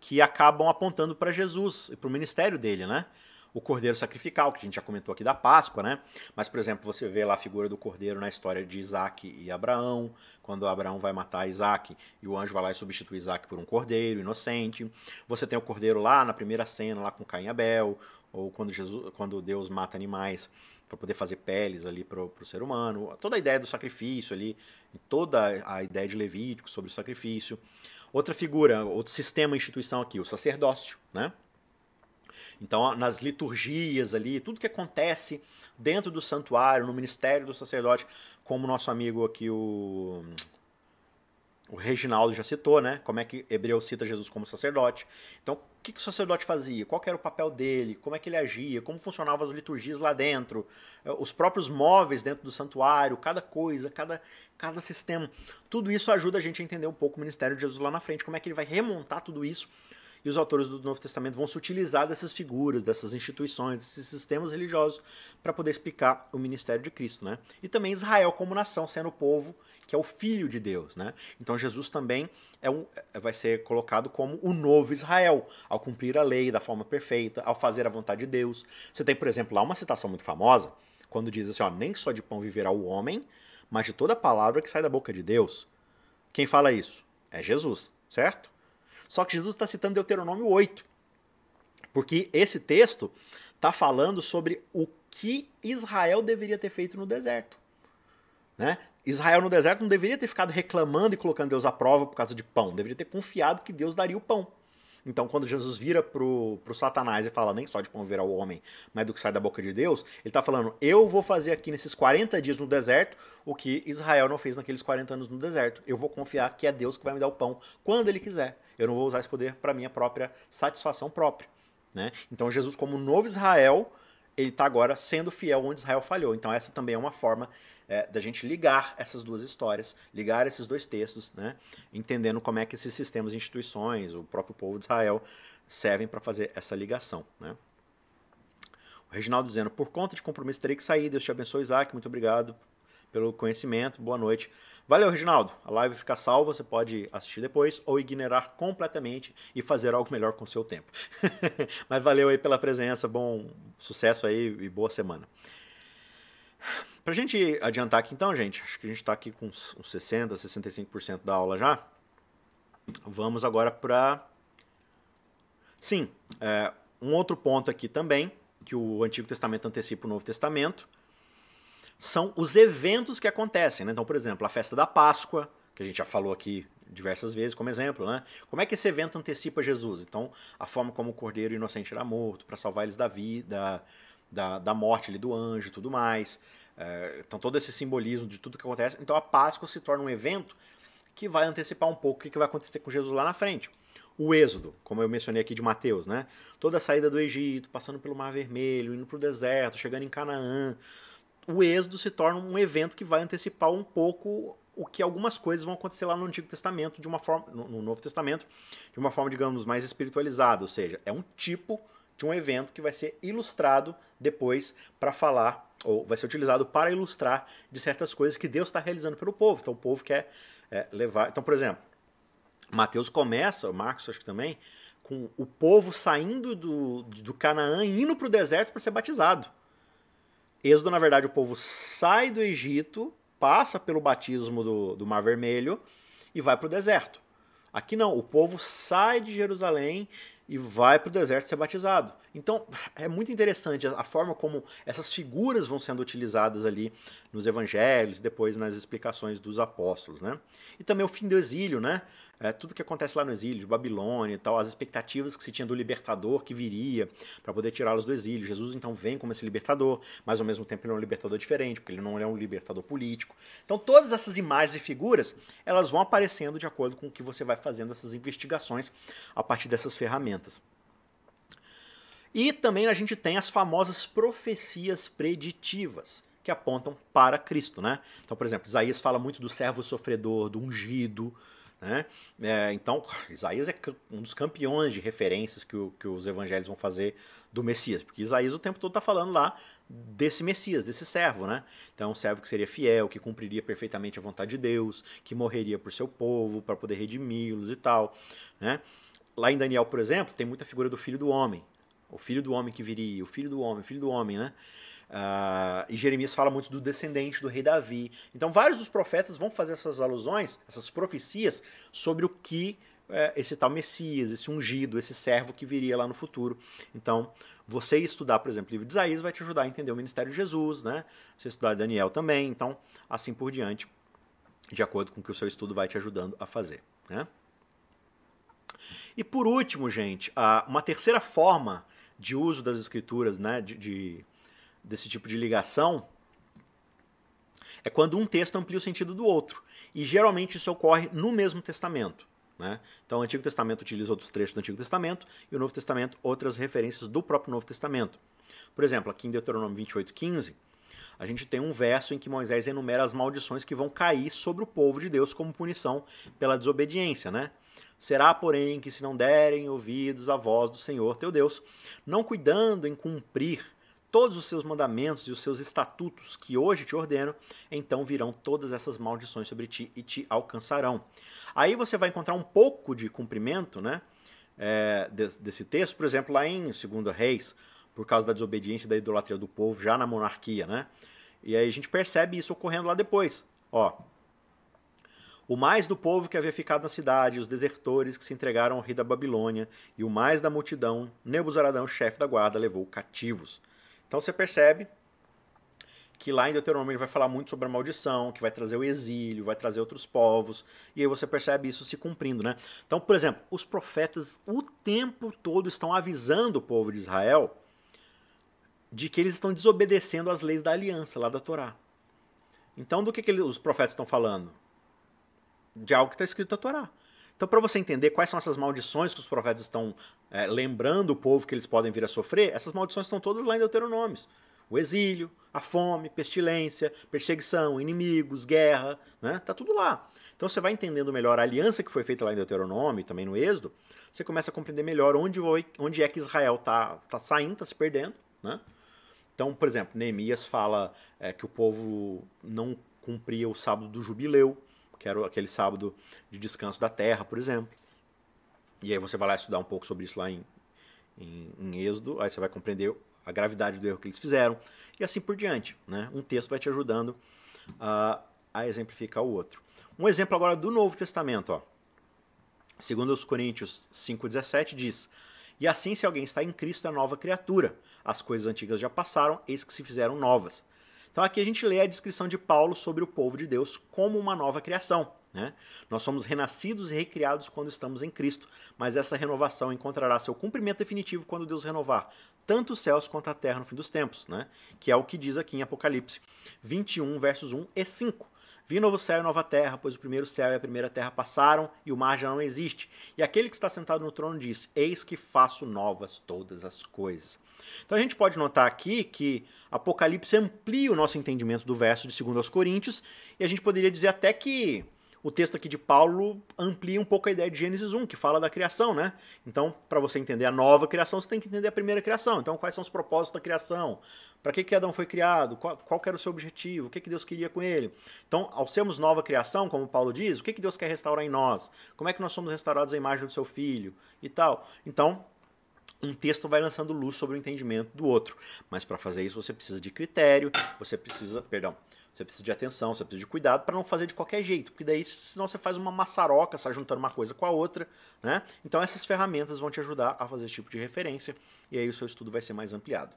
que acabam apontando para Jesus e para o ministério dele, né? O cordeiro sacrificial, que a gente já comentou aqui da Páscoa, né? Mas, por exemplo, você vê lá a figura do cordeiro na história de Isaac e Abraão, quando Abraão vai matar Isaac e o anjo vai lá e substitui Isaac por um cordeiro inocente. Você tem o cordeiro lá na primeira cena, lá com Caim e Abel, ou quando, Jesus, quando Deus mata animais para poder fazer peles ali para o ser humano. Toda a ideia do sacrifício ali, toda a ideia de Levítico sobre o sacrifício. Outra figura, outro sistema, instituição aqui, o sacerdócio, né? Então, nas liturgias ali, tudo que acontece dentro do santuário, no ministério do sacerdote, como nosso amigo aqui, o o Reginaldo já citou, né? Como é que Hebreu cita Jesus como sacerdote. Então, o que, que o sacerdote fazia? Qual era o papel dele? Como é que ele agia? Como funcionavam as liturgias lá dentro? Eh, os próprios móveis dentro do santuário, cada coisa, cada, cada sistema. Tudo isso ajuda a gente a entender um pouco o ministério de Jesus lá na frente. Como é que ele vai remontar tudo isso e os autores do Novo Testamento vão se utilizar dessas figuras, dessas instituições, desses sistemas religiosos para poder explicar o ministério de Cristo, né? E também Israel como nação, sendo o povo que é o filho de Deus, né? Então Jesus também é um, vai ser colocado como o novo Israel, ao cumprir a lei da forma perfeita, ao fazer a vontade de Deus. Você tem, por exemplo, lá uma citação muito famosa, quando diz assim, ó, nem só de pão viverá o homem, mas de toda palavra que sai da boca de Deus. Quem fala isso? É Jesus, certo? Só que Jesus está citando Deuteronômio 8. Porque esse texto está falando sobre o que Israel deveria ter feito no deserto. Né? Israel no deserto não deveria ter ficado reclamando e colocando Deus à prova por causa de pão. Deveria ter confiado que Deus daria o pão. Então, quando Jesus vira pro, pro Satanás e fala, nem só de pão verá o homem, mas do que sai da boca de Deus, ele está falando, eu vou fazer aqui nesses 40 dias no deserto o que Israel não fez naqueles 40 anos no deserto. Eu vou confiar que é Deus que vai me dar o pão quando ele quiser. Eu não vou usar esse poder para minha própria satisfação própria. Né? Então, Jesus, como novo Israel, ele está agora sendo fiel onde Israel falhou. Então, essa também é uma forma é, da gente ligar essas duas histórias, ligar esses dois textos, né? entendendo como é que esses sistemas, instituições, o próprio povo de Israel servem para fazer essa ligação. Né? O Reginaldo dizendo, por conta de compromisso terei que sair, Deus te abençoe, Isaac, muito obrigado pelo conhecimento, boa noite. Valeu, Reginaldo, a live fica salva, você pode assistir depois ou ignorar completamente e fazer algo melhor com o seu tempo. Mas valeu aí pela presença, bom sucesso aí e boa semana. Pra gente adiantar aqui então, gente, acho que a gente está aqui com uns 60%, 65% da aula já. Vamos agora para... Sim, é, um outro ponto aqui também, que o Antigo Testamento antecipa o Novo Testamento, são os eventos que acontecem. Né? Então, por exemplo, a festa da Páscoa, que a gente já falou aqui diversas vezes como exemplo, né? Como é que esse evento antecipa Jesus? Então, a forma como o cordeiro inocente era morto para salvar eles da vida, da, da morte ali do anjo e tudo mais. É, então, todo esse simbolismo de tudo que acontece. Então, a Páscoa se torna um evento que vai antecipar um pouco o que vai acontecer com Jesus lá na frente. O Êxodo, como eu mencionei aqui de Mateus, né? Toda a saída do Egito, passando pelo Mar Vermelho, indo para o deserto, chegando em Canaã. O Êxodo se torna um evento que vai antecipar um pouco o que algumas coisas vão acontecer lá no Antigo Testamento, de uma forma, no Novo Testamento, de uma forma, digamos, mais espiritualizada. Ou seja, é um tipo de um evento que vai ser ilustrado depois para falar, ou vai ser utilizado para ilustrar de certas coisas que Deus está realizando pelo povo. Então o povo quer é, levar. Então, por exemplo, Mateus começa, Marcos acho que também, com o povo saindo do, do Canaã e indo para o deserto para ser batizado. Êxodo, na verdade, o povo sai do Egito, passa pelo batismo do, do Mar Vermelho e vai para o deserto. Aqui não, o povo sai de Jerusalém e vai para o deserto ser batizado. Então é muito interessante a forma como essas figuras vão sendo utilizadas ali nos evangelhos depois nas explicações dos apóstolos. Né? E também o fim do exílio, né? É, tudo que acontece lá no exílio, de Babilônia e tal, as expectativas que se tinha do libertador que viria para poder tirá-los do exílio. Jesus então vem como esse libertador, mas ao mesmo tempo ele é um libertador diferente, porque ele não é um libertador político. Então todas essas imagens e figuras, elas vão aparecendo de acordo com o que você vai fazendo essas investigações a partir dessas ferramentas. E também a gente tem as famosas profecias preditivas, que apontam para Cristo, né? Então, por exemplo, Isaías fala muito do servo sofredor, do ungido, né? É, então, Isaías é um dos campeões de referências que, o, que, os evangelhos vão fazer do Messias, porque Isaías o tempo todo está falando lá desse Messias, desse servo, né? Então, um servo que seria fiel, que cumpriria perfeitamente a vontade de Deus, que morreria por seu povo para poder redimi-los e tal, né? Lá em Daniel, por exemplo, tem muita figura do filho do homem, o filho do homem que viria, o filho do homem, o filho do homem, né? Uh, e Jeremias fala muito do descendente do rei Davi. Então, vários dos profetas vão fazer essas alusões, essas profecias, sobre o que é, esse tal Messias, esse ungido, esse servo que viria lá no futuro. Então, você estudar, por exemplo, o livro de Isaías vai te ajudar a entender o ministério de Jesus, né? Você estudar Daniel também, então, assim por diante, de acordo com o que o seu estudo vai te ajudando a fazer, né? E por último, gente, uma terceira forma de uso das escrituras, né, de, de desse tipo de ligação, é quando um texto amplia o sentido do outro. E geralmente isso ocorre no mesmo testamento. Né? Então o Antigo Testamento utiliza outros trechos do Antigo Testamento e o Novo Testamento outras referências do próprio Novo Testamento. Por exemplo, aqui em Deuteronômio 28,15, a gente tem um verso em que Moisés enumera as maldições que vão cair sobre o povo de Deus como punição pela desobediência. Né? Será, porém, que se não derem ouvidos à voz do Senhor teu Deus, não cuidando em cumprir todos os seus mandamentos e os seus estatutos que hoje te ordeno, então virão todas essas maldições sobre ti e te alcançarão. Aí você vai encontrar um pouco de cumprimento né, é, desse texto, por exemplo, lá em 2 Reis, por causa da desobediência e da idolatria do povo, já na monarquia. Né? E aí a gente percebe isso ocorrendo lá depois. Ó, o mais do povo que havia ficado na cidade, os desertores que se entregaram ao rei da Babilônia, e o mais da multidão, Nebuzaradão, chefe da guarda, levou cativos. Então você percebe que lá em Deuteronômio ele vai falar muito sobre a maldição, que vai trazer o exílio, vai trazer outros povos, e aí você percebe isso se cumprindo, né? Então, por exemplo, os profetas o tempo todo estão avisando o povo de Israel de que eles estão desobedecendo às leis da aliança lá da Torá. Então, do que, que os profetas estão falando? De algo que está escrito na Torá. Então, para você entender quais são essas maldições que os profetas estão é, lembrando o povo que eles podem vir a sofrer, essas maldições estão todas lá em Deuteronômios. O exílio, a fome, pestilência, perseguição, inimigos, guerra, né? Tá tudo lá. Então você vai entendendo melhor a aliança que foi feita lá em Deuteronômio também no Êxodo, você começa a compreender melhor onde, foi, onde é que Israel tá, tá saindo, tá se perdendo, né? Então, por exemplo, Neemias fala é, que o povo não cumpria o sábado do jubileu, que era aquele sábado de descanso da terra, por exemplo. E aí você vai lá estudar um pouco sobre isso lá em, em, em Êxodo, aí você vai compreender a gravidade do erro que eles fizeram, e assim por diante. Né? Um texto vai te ajudando a, a exemplificar o outro. Um exemplo agora do Novo Testamento. Ó. Segundo os Coríntios 5,17 diz, E assim se alguém está em Cristo é nova criatura. As coisas antigas já passaram, eis que se fizeram novas. Então aqui a gente lê a descrição de Paulo sobre o povo de Deus como uma nova criação. Né? Nós somos renascidos e recriados quando estamos em Cristo, mas essa renovação encontrará seu cumprimento definitivo quando Deus renovar tanto os céus quanto a terra no fim dos tempos, né? que é o que diz aqui em Apocalipse 21, versos 1 e 5. Vi novo céu e nova terra, pois o primeiro céu e a primeira terra passaram e o mar já não existe. E aquele que está sentado no trono diz: Eis que faço novas todas as coisas. Então a gente pode notar aqui que Apocalipse amplia o nosso entendimento do verso de 2 aos Coríntios, e a gente poderia dizer até que o texto aqui de Paulo amplia um pouco a ideia de Gênesis 1, que fala da criação, né? Então, para você entender a nova criação, você tem que entender a primeira criação. Então, quais são os propósitos da criação? Para que, que Adão foi criado? Qual, qual era o seu objetivo? O que, que Deus queria com ele? Então, ao sermos nova criação, como Paulo diz, o que, que Deus quer restaurar em nós? Como é que nós somos restaurados à imagem do seu filho? E tal. Então, um texto vai lançando luz sobre o entendimento do outro. Mas para fazer isso você precisa de critério, você precisa, perdão, você precisa de atenção, você precisa de cuidado para não fazer de qualquer jeito, porque daí senão você faz uma maçaroca, sai juntando uma coisa com a outra, né? Então essas ferramentas vão te ajudar a fazer esse tipo de referência e aí o seu estudo vai ser mais ampliado.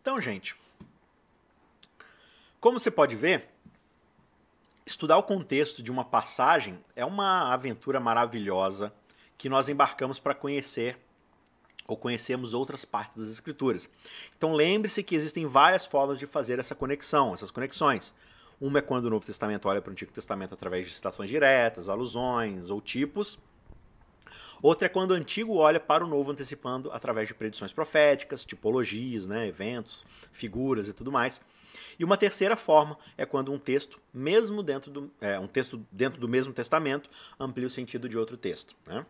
Então, gente, como você pode ver, estudar o contexto de uma passagem é uma aventura maravilhosa que nós embarcamos para conhecer ou conhecermos outras partes das escrituras. Então lembre-se que existem várias formas de fazer essa conexão, essas conexões. Uma é quando o Novo Testamento olha para o Antigo Testamento através de citações diretas, alusões ou tipos. Outra é quando o Antigo olha para o Novo antecipando através de predições proféticas, tipologias, né, eventos, figuras e tudo mais. E uma terceira forma é quando um texto, mesmo dentro do, é, um texto dentro do mesmo testamento, amplia o sentido de outro texto. Né?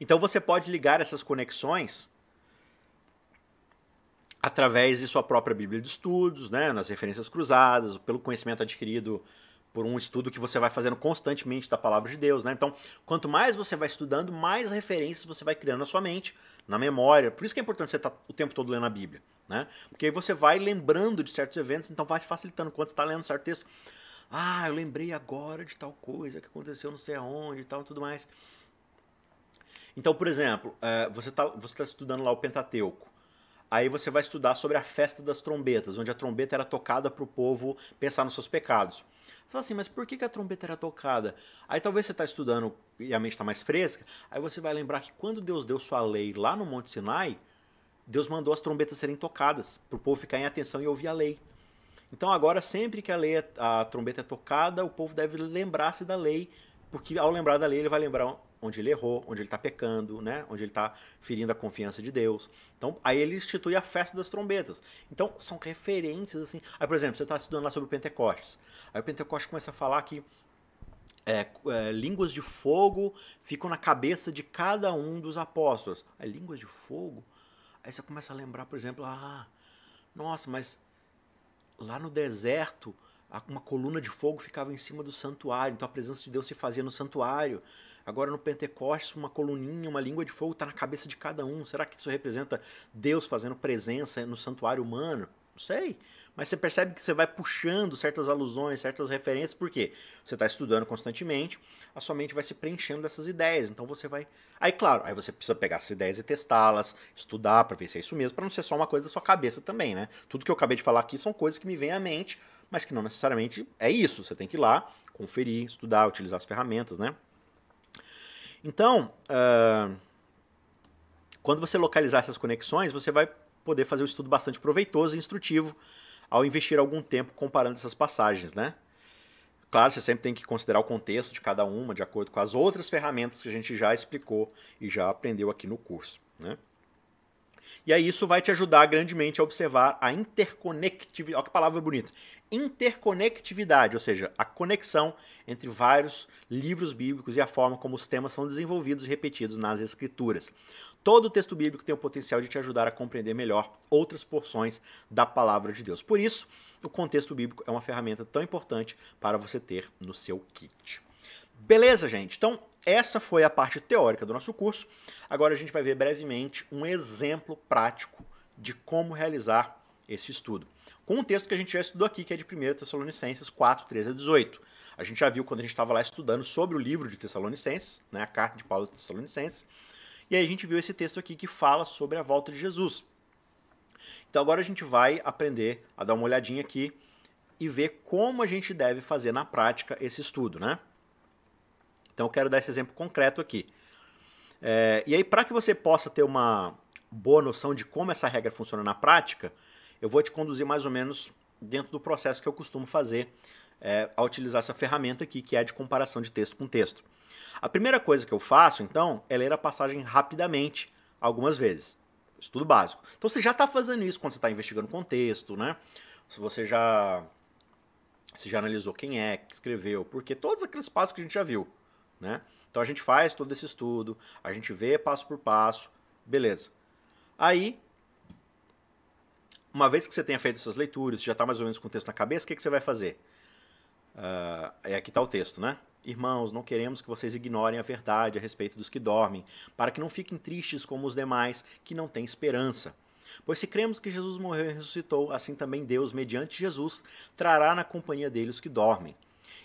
Então você pode ligar essas conexões através de sua própria Bíblia de Estudos, né, nas referências cruzadas, pelo conhecimento adquirido por um estudo que você vai fazendo constantemente da palavra de Deus, né? Então, quanto mais você vai estudando, mais referências você vai criando na sua mente, na memória. Por isso que é importante você estar o tempo todo lendo a Bíblia, né? Porque aí você vai lembrando de certos eventos, então vai facilitando quando você está lendo certo texto. Ah, eu lembrei agora de tal coisa que aconteceu não sei aonde e tal e tudo mais. Então, por exemplo, eh, você está você tá estudando lá o Pentateuco. Aí você vai estudar sobre a festa das trombetas, onde a trombeta era tocada para o povo pensar nos seus pecados. Você fala assim, mas por que, a trombeta era tocada? Aí talvez você está estudando e a mente está mais fresca, aí você vai lembrar que quando Deus deu sua lei lá no Monte Sinai, Deus mandou as trombetas serem tocadas, para o povo ficar em atenção e ouvir a lei. Então agora, sempre que a, lei, é, a trombeta é tocada, o povo deve lembrar-se da lei, porque ao lembrar da lei ele vai lembrar onde ele errou, onde ele está pecando, né? onde ele está ferindo a confiança de Deus. Então, aí ele institui a festa das trombetas. Então, são referentes assim. Aí, por exemplo, você está estudando lá sobre o Pentecostes. Aí o Pentecostes começa a falar que é, é, línguas de fogo ficam na cabeça de cada um dos apóstolos. Aí, línguas de fogo? Aí você começa a lembrar, por exemplo, ah, nossa, mas lá no deserto uma coluna de fogo ficava em cima do santuário, então a presença de Deus se fazia no santuário. Agora no Pentecostes, uma coluninha, uma língua de fogo está na cabeça de cada um. Será que isso representa Deus fazendo presença no santuário humano? Não sei. Mas você percebe que você vai puxando certas alusões, certas referências, porque você está estudando constantemente, a sua mente vai se preenchendo dessas ideias. Então você vai. Aí, claro, aí você precisa pegar essas ideias e testá-las, estudar para ver se é isso mesmo, para não ser só uma coisa da sua cabeça também, né? Tudo que eu acabei de falar aqui são coisas que me vêm à mente, mas que não necessariamente é isso. Você tem que ir lá, conferir, estudar, utilizar as ferramentas, né? Então, uh, quando você localizar essas conexões, você vai poder fazer um estudo bastante proveitoso e instrutivo ao investir algum tempo comparando essas passagens, né? Claro, você sempre tem que considerar o contexto de cada uma, de acordo com as outras ferramentas que a gente já explicou e já aprendeu aqui no curso, né? E aí isso vai te ajudar grandemente a observar a interconectividade. Olha que palavra bonita. Interconectividade, ou seja, a conexão entre vários livros bíblicos e a forma como os temas são desenvolvidos e repetidos nas escrituras. Todo o texto bíblico tem o potencial de te ajudar a compreender melhor outras porções da palavra de Deus. Por isso, o contexto bíblico é uma ferramenta tão importante para você ter no seu kit. Beleza, gente? Então, essa foi a parte teórica do nosso curso. Agora a gente vai ver brevemente um exemplo prático de como realizar esse estudo. Com um texto que a gente já estudou aqui, que é de 1 Tessalonicenses 4, 13 a 18. A gente já viu quando a gente estava lá estudando sobre o livro de Tessalonicenses, né, a carta de Paulo de Tessalonicenses. E aí a gente viu esse texto aqui que fala sobre a volta de Jesus. Então agora a gente vai aprender a dar uma olhadinha aqui e ver como a gente deve fazer na prática esse estudo, né? Então eu quero dar esse exemplo concreto aqui. É, e aí, para que você possa ter uma boa noção de como essa regra funciona na prática, eu vou te conduzir mais ou menos dentro do processo que eu costumo fazer é, ao utilizar essa ferramenta aqui, que é a de comparação de texto com texto. A primeira coisa que eu faço, então, é ler a passagem rapidamente, algumas vezes. Estudo básico. Então você já está fazendo isso quando você está investigando contexto, né? Se você já, você já analisou quem é que escreveu, porque todos aqueles passos que a gente já viu. Né? Então a gente faz todo esse estudo, a gente vê passo por passo, beleza. Aí, uma vez que você tenha feito essas leituras, já está mais ou menos com o texto na cabeça, o que, que você vai fazer? Uh, é aqui está o texto, né? Irmãos, não queremos que vocês ignorem a verdade a respeito dos que dormem, para que não fiquem tristes como os demais que não têm esperança. Pois se cremos que Jesus morreu e ressuscitou, assim também Deus, mediante Jesus, trará na companhia dele os que dormem.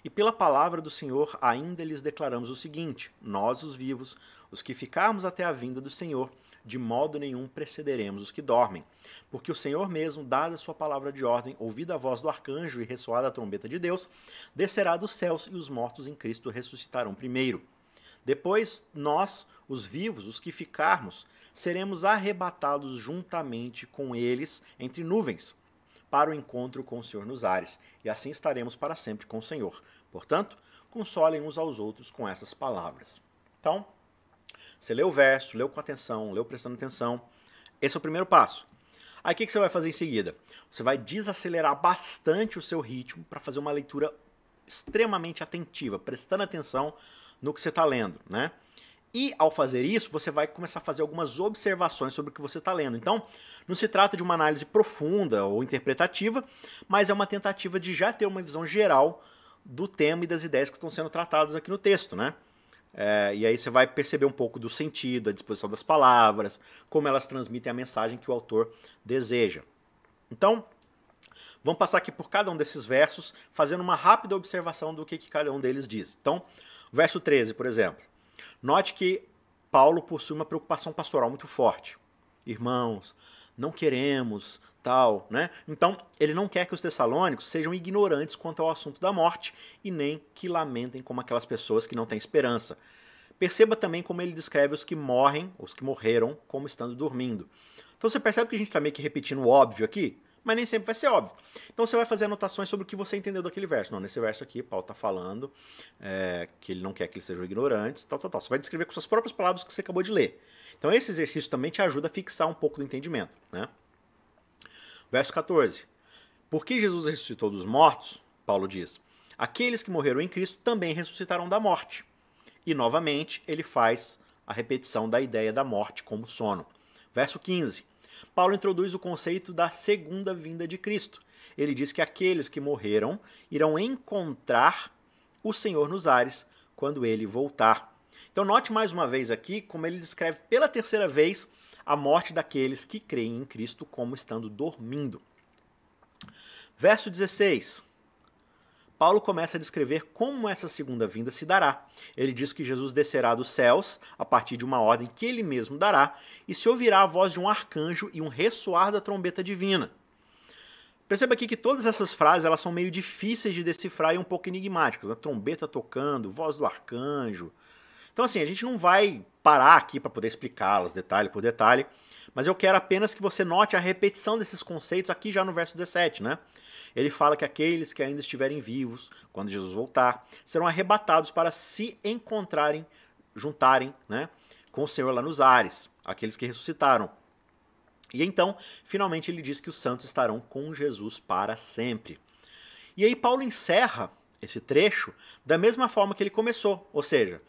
E pela palavra do Senhor ainda lhes declaramos o seguinte: Nós, os vivos, os que ficarmos até a vinda do Senhor, de modo nenhum precederemos os que dormem. Porque o Senhor mesmo, dada a sua palavra de ordem, ouvida a voz do arcanjo e ressoada a trombeta de Deus, descerá dos céus e os mortos em Cristo ressuscitarão primeiro. Depois, nós, os vivos, os que ficarmos, seremos arrebatados juntamente com eles entre nuvens para o encontro com o Senhor nos ares, e assim estaremos para sempre com o Senhor. Portanto, consolem uns aos outros com essas palavras. Então, você leu o verso, leu com atenção, leu prestando atenção. Esse é o primeiro passo. Aí o que você vai fazer em seguida? Você vai desacelerar bastante o seu ritmo para fazer uma leitura extremamente atentiva, prestando atenção no que você está lendo, né? E ao fazer isso, você vai começar a fazer algumas observações sobre o que você está lendo. Então, não se trata de uma análise profunda ou interpretativa, mas é uma tentativa de já ter uma visão geral do tema e das ideias que estão sendo tratadas aqui no texto, né? É, e aí você vai perceber um pouco do sentido, a disposição das palavras, como elas transmitem a mensagem que o autor deseja. Então, vamos passar aqui por cada um desses versos, fazendo uma rápida observação do que, que cada um deles diz. Então, verso 13, por exemplo. Note que Paulo possui uma preocupação pastoral muito forte. Irmãos, não queremos né? Então, ele não quer que os tessalônicos sejam ignorantes quanto ao assunto da morte e nem que lamentem como aquelas pessoas que não têm esperança. Perceba também como ele descreve os que morrem, os que morreram, como estando dormindo. Então você percebe que a gente está meio que repetindo o óbvio aqui, mas nem sempre vai ser óbvio. Então você vai fazer anotações sobre o que você entendeu daquele verso. Não, nesse verso aqui, Paulo está falando é, que ele não quer que eles sejam ignorantes, tal, tal, tal. Você vai descrever com suas próprias palavras o que você acabou de ler. Então esse exercício também te ajuda a fixar um pouco do entendimento. Né? Verso 14. Por que Jesus ressuscitou dos mortos? Paulo diz: Aqueles que morreram em Cristo também ressuscitarão da morte. E novamente ele faz a repetição da ideia da morte como sono. Verso 15. Paulo introduz o conceito da segunda vinda de Cristo. Ele diz que aqueles que morreram irão encontrar o Senhor nos ares quando ele voltar. Então, note mais uma vez aqui como ele descreve pela terceira vez a morte daqueles que creem em Cristo como estando dormindo. Verso 16. Paulo começa a descrever como essa segunda vinda se dará. Ele diz que Jesus descerá dos céus a partir de uma ordem que ele mesmo dará, e se ouvirá a voz de um arcanjo e um ressoar da trombeta divina. Perceba aqui que todas essas frases elas são meio difíceis de decifrar e um pouco enigmáticas. A trombeta tocando, voz do arcanjo, então, assim, a gente não vai parar aqui para poder explicá-las detalhe por detalhe, mas eu quero apenas que você note a repetição desses conceitos aqui já no verso 17, né? Ele fala que aqueles que ainda estiverem vivos, quando Jesus voltar, serão arrebatados para se encontrarem, juntarem, né, com o Senhor lá nos ares, aqueles que ressuscitaram. E então, finalmente ele diz que os santos estarão com Jesus para sempre. E aí Paulo encerra esse trecho da mesma forma que ele começou, ou seja,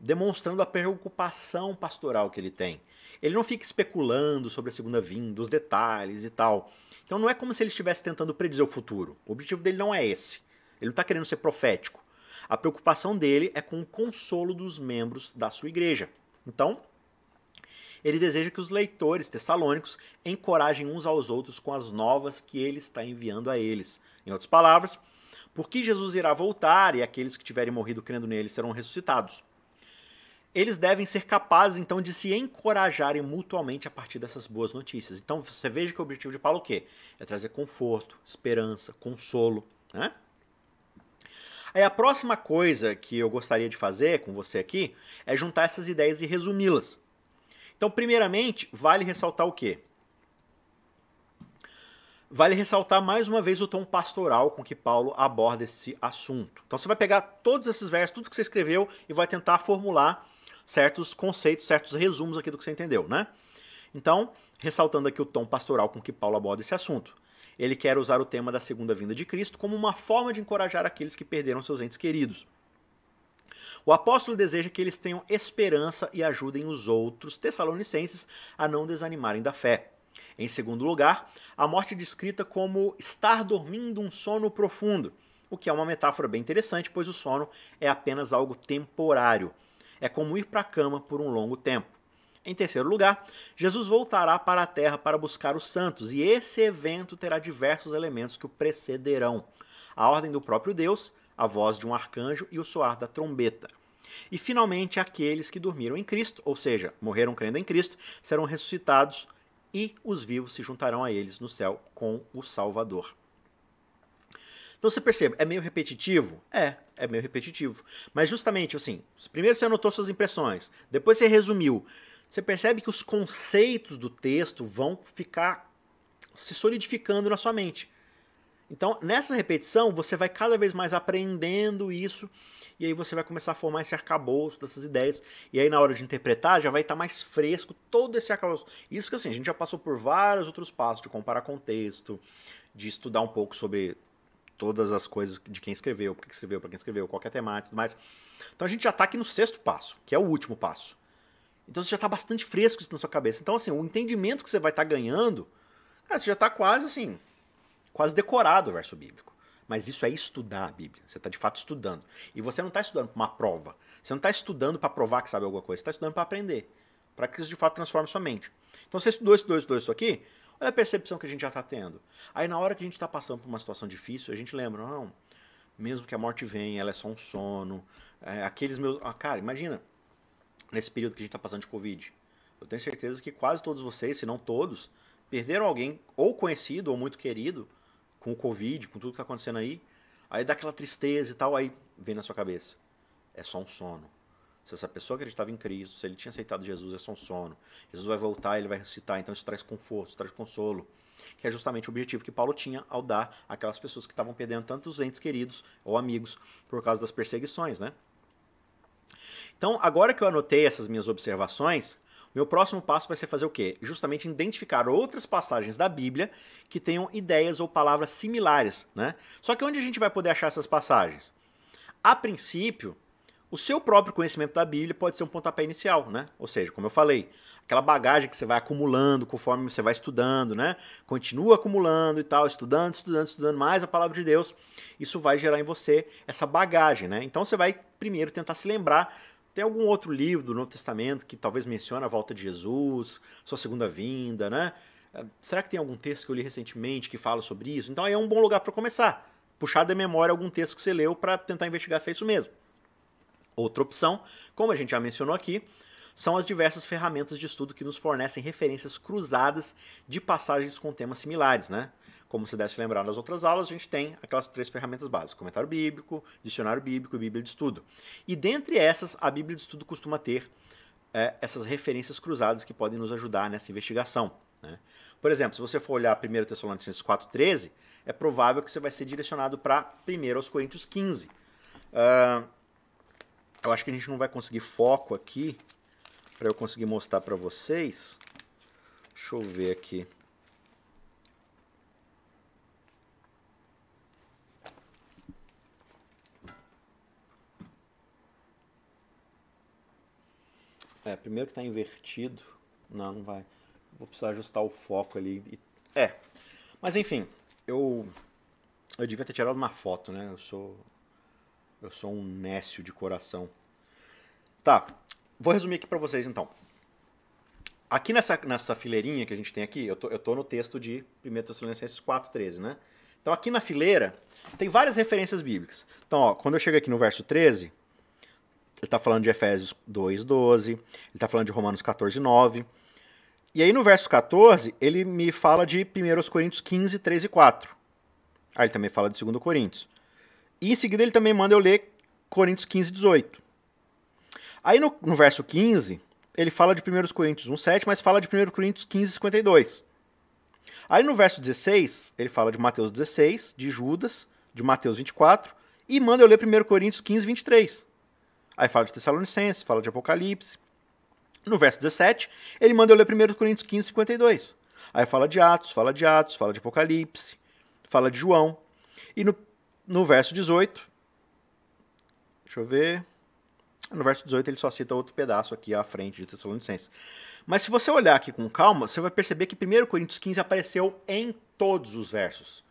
demonstrando a preocupação pastoral que ele tem. Ele não fica especulando sobre a segunda vinda, os detalhes e tal. Então não é como se ele estivesse tentando predizer o futuro. O objetivo dele não é esse. Ele não está querendo ser profético. A preocupação dele é com o consolo dos membros da sua igreja. Então, ele deseja que os leitores tessalônicos encorajem uns aos outros com as novas que ele está enviando a eles. Em outras palavras, porque Jesus irá voltar e aqueles que tiverem morrido crendo nele serão ressuscitados eles devem ser capazes então de se encorajarem mutuamente a partir dessas boas notícias. Então você veja que o objetivo de Paulo é o quê? É trazer conforto, esperança, consolo, né? Aí a próxima coisa que eu gostaria de fazer com você aqui é juntar essas ideias e resumi-las. Então, primeiramente, vale ressaltar o quê? Vale ressaltar mais uma vez o tom pastoral com que Paulo aborda esse assunto. Então você vai pegar todos esses versos, tudo que você escreveu e vai tentar formular certos conceitos, certos resumos aqui do que você entendeu, né? Então, ressaltando aqui o tom pastoral com que Paulo aborda esse assunto. Ele quer usar o tema da segunda vinda de Cristo como uma forma de encorajar aqueles que perderam seus entes queridos. O apóstolo deseja que eles tenham esperança e ajudem os outros tessalonicenses a não desanimarem da fé. Em segundo lugar, a morte é descrita como estar dormindo um sono profundo, o que é uma metáfora bem interessante, pois o sono é apenas algo temporário é como ir para a cama por um longo tempo. Em terceiro lugar, Jesus voltará para a terra para buscar os santos, e esse evento terá diversos elementos que o precederão: a ordem do próprio Deus, a voz de um arcanjo e o soar da trombeta. E finalmente, aqueles que dormiram em Cristo, ou seja, morreram crendo em Cristo, serão ressuscitados e os vivos se juntarão a eles no céu com o Salvador. Então você percebe, é meio repetitivo? É, é meio repetitivo. Mas justamente assim, primeiro você anotou suas impressões, depois você resumiu. Você percebe que os conceitos do texto vão ficar se solidificando na sua mente. Então, nessa repetição, você vai cada vez mais aprendendo isso, e aí você vai começar a formar esse arcabouço dessas ideias, e aí na hora de interpretar já vai estar mais fresco todo esse arcabouço. Isso que assim, a gente já passou por vários outros passos de comparar contexto, de estudar um pouco sobre todas as coisas de quem escreveu, por que escreveu, para quem escreveu, qualquer temática e tudo mais. Então a gente já está aqui no sexto passo, que é o último passo. Então você já está bastante fresco isso na sua cabeça. Então, assim, o entendimento que você vai estar tá ganhando, cara, você já está quase assim, quase decorado o verso bíblico. Mas isso é estudar a Bíblia. Você está de fato estudando. E você não está estudando para uma prova. Você não está estudando para provar que sabe alguma coisa. Você está estudando para aprender. Para que isso de fato transforme sua mente. Então você estudou, estudou, estudou isso aqui. Olha a percepção que a gente já está tendo. Aí na hora que a gente está passando por uma situação difícil, a gente lembra, não, mesmo que a morte venha, ela é só um sono. É, aqueles meus. Ah, cara, imagina, nesse período que a gente está passando de Covid. Eu tenho certeza que quase todos vocês, se não todos, perderam alguém ou conhecido ou muito querido com o Covid, com tudo que está acontecendo aí. Aí dá aquela tristeza e tal, aí vem na sua cabeça. É só um sono. Se essa pessoa acreditava em Cristo, se ele tinha aceitado Jesus, é só um sono. Jesus vai voltar, ele vai ressuscitar, então isso traz conforto, isso traz consolo. Que é justamente o objetivo que Paulo tinha ao dar aquelas pessoas que estavam perdendo tantos entes queridos ou amigos por causa das perseguições, né? Então, agora que eu anotei essas minhas observações, meu próximo passo vai ser fazer o quê? Justamente identificar outras passagens da Bíblia que tenham ideias ou palavras similares, né? Só que onde a gente vai poder achar essas passagens? A princípio, o seu próprio conhecimento da Bíblia pode ser um pontapé inicial, né? Ou seja, como eu falei, aquela bagagem que você vai acumulando conforme você vai estudando, né? Continua acumulando e tal, estudando, estudando, estudando mais a palavra de Deus. Isso vai gerar em você essa bagagem, né? Então você vai primeiro tentar se lembrar tem algum outro livro do Novo Testamento que talvez mencione a volta de Jesus, sua segunda vinda, né? É, será que tem algum texto que eu li recentemente que fala sobre isso? Então aí é um bom lugar para começar. Puxar da memória algum texto que você leu para tentar investigar se é isso mesmo. Outra opção, como a gente já mencionou aqui, são as diversas ferramentas de estudo que nos fornecem referências cruzadas de passagens com temas similares, né? Como você deve se lembrar nas outras aulas, a gente tem aquelas três ferramentas básicas: comentário bíblico, dicionário bíblico e Bíblia de estudo. E dentre essas, a Bíblia de estudo costuma ter é, essas referências cruzadas que podem nos ajudar nessa investigação. Né? Por exemplo, se você for olhar 1 Tessalonicenses 4,13, é provável que você vai ser direcionado para 1 Coríntios 15. Uh, eu acho que a gente não vai conseguir foco aqui para eu conseguir mostrar para vocês. Deixa eu ver aqui. É, primeiro que está invertido. Não, não vai. Vou precisar ajustar o foco ali. É. Mas enfim, eu eu devia ter tirado uma foto, né? Eu sou eu sou um nécio de coração. Tá. Vou resumir aqui para vocês então. Aqui nessa, nessa fileirinha que a gente tem aqui, eu tô, eu tô no texto de 1 Tessalonicenses 4,13, né? Então aqui na fileira tem várias referências bíblicas. Então, ó, quando eu chego aqui no verso 13, ele está falando de Efésios 2,12, ele está falando de Romanos 14,9. E aí no verso 14, ele me fala de 1 Coríntios 15, 3 e 4. Aí ele também fala de 2 Coríntios. E em seguida ele também manda eu ler Coríntios 15, 18. Aí no, no verso 15, ele fala de 1 Coríntios 1, 7, mas fala de 1 Coríntios 15, 52. Aí no verso 16, ele fala de Mateus 16, de Judas, de Mateus 24, e manda eu ler 1 Coríntios 15, 23. Aí fala de Tessalonicenses, fala de Apocalipse. No verso 17, ele manda eu ler 1 Coríntios 15, 52. Aí fala de Atos, fala de Atos, fala de Apocalipse, fala de João. E no, no verso 18, deixa eu ver. No verso 18 ele só cita outro pedaço aqui à frente de Tessalonicenses. Mas se você olhar aqui com calma, você vai perceber que 1 Coríntios 15 apareceu em todos os versos.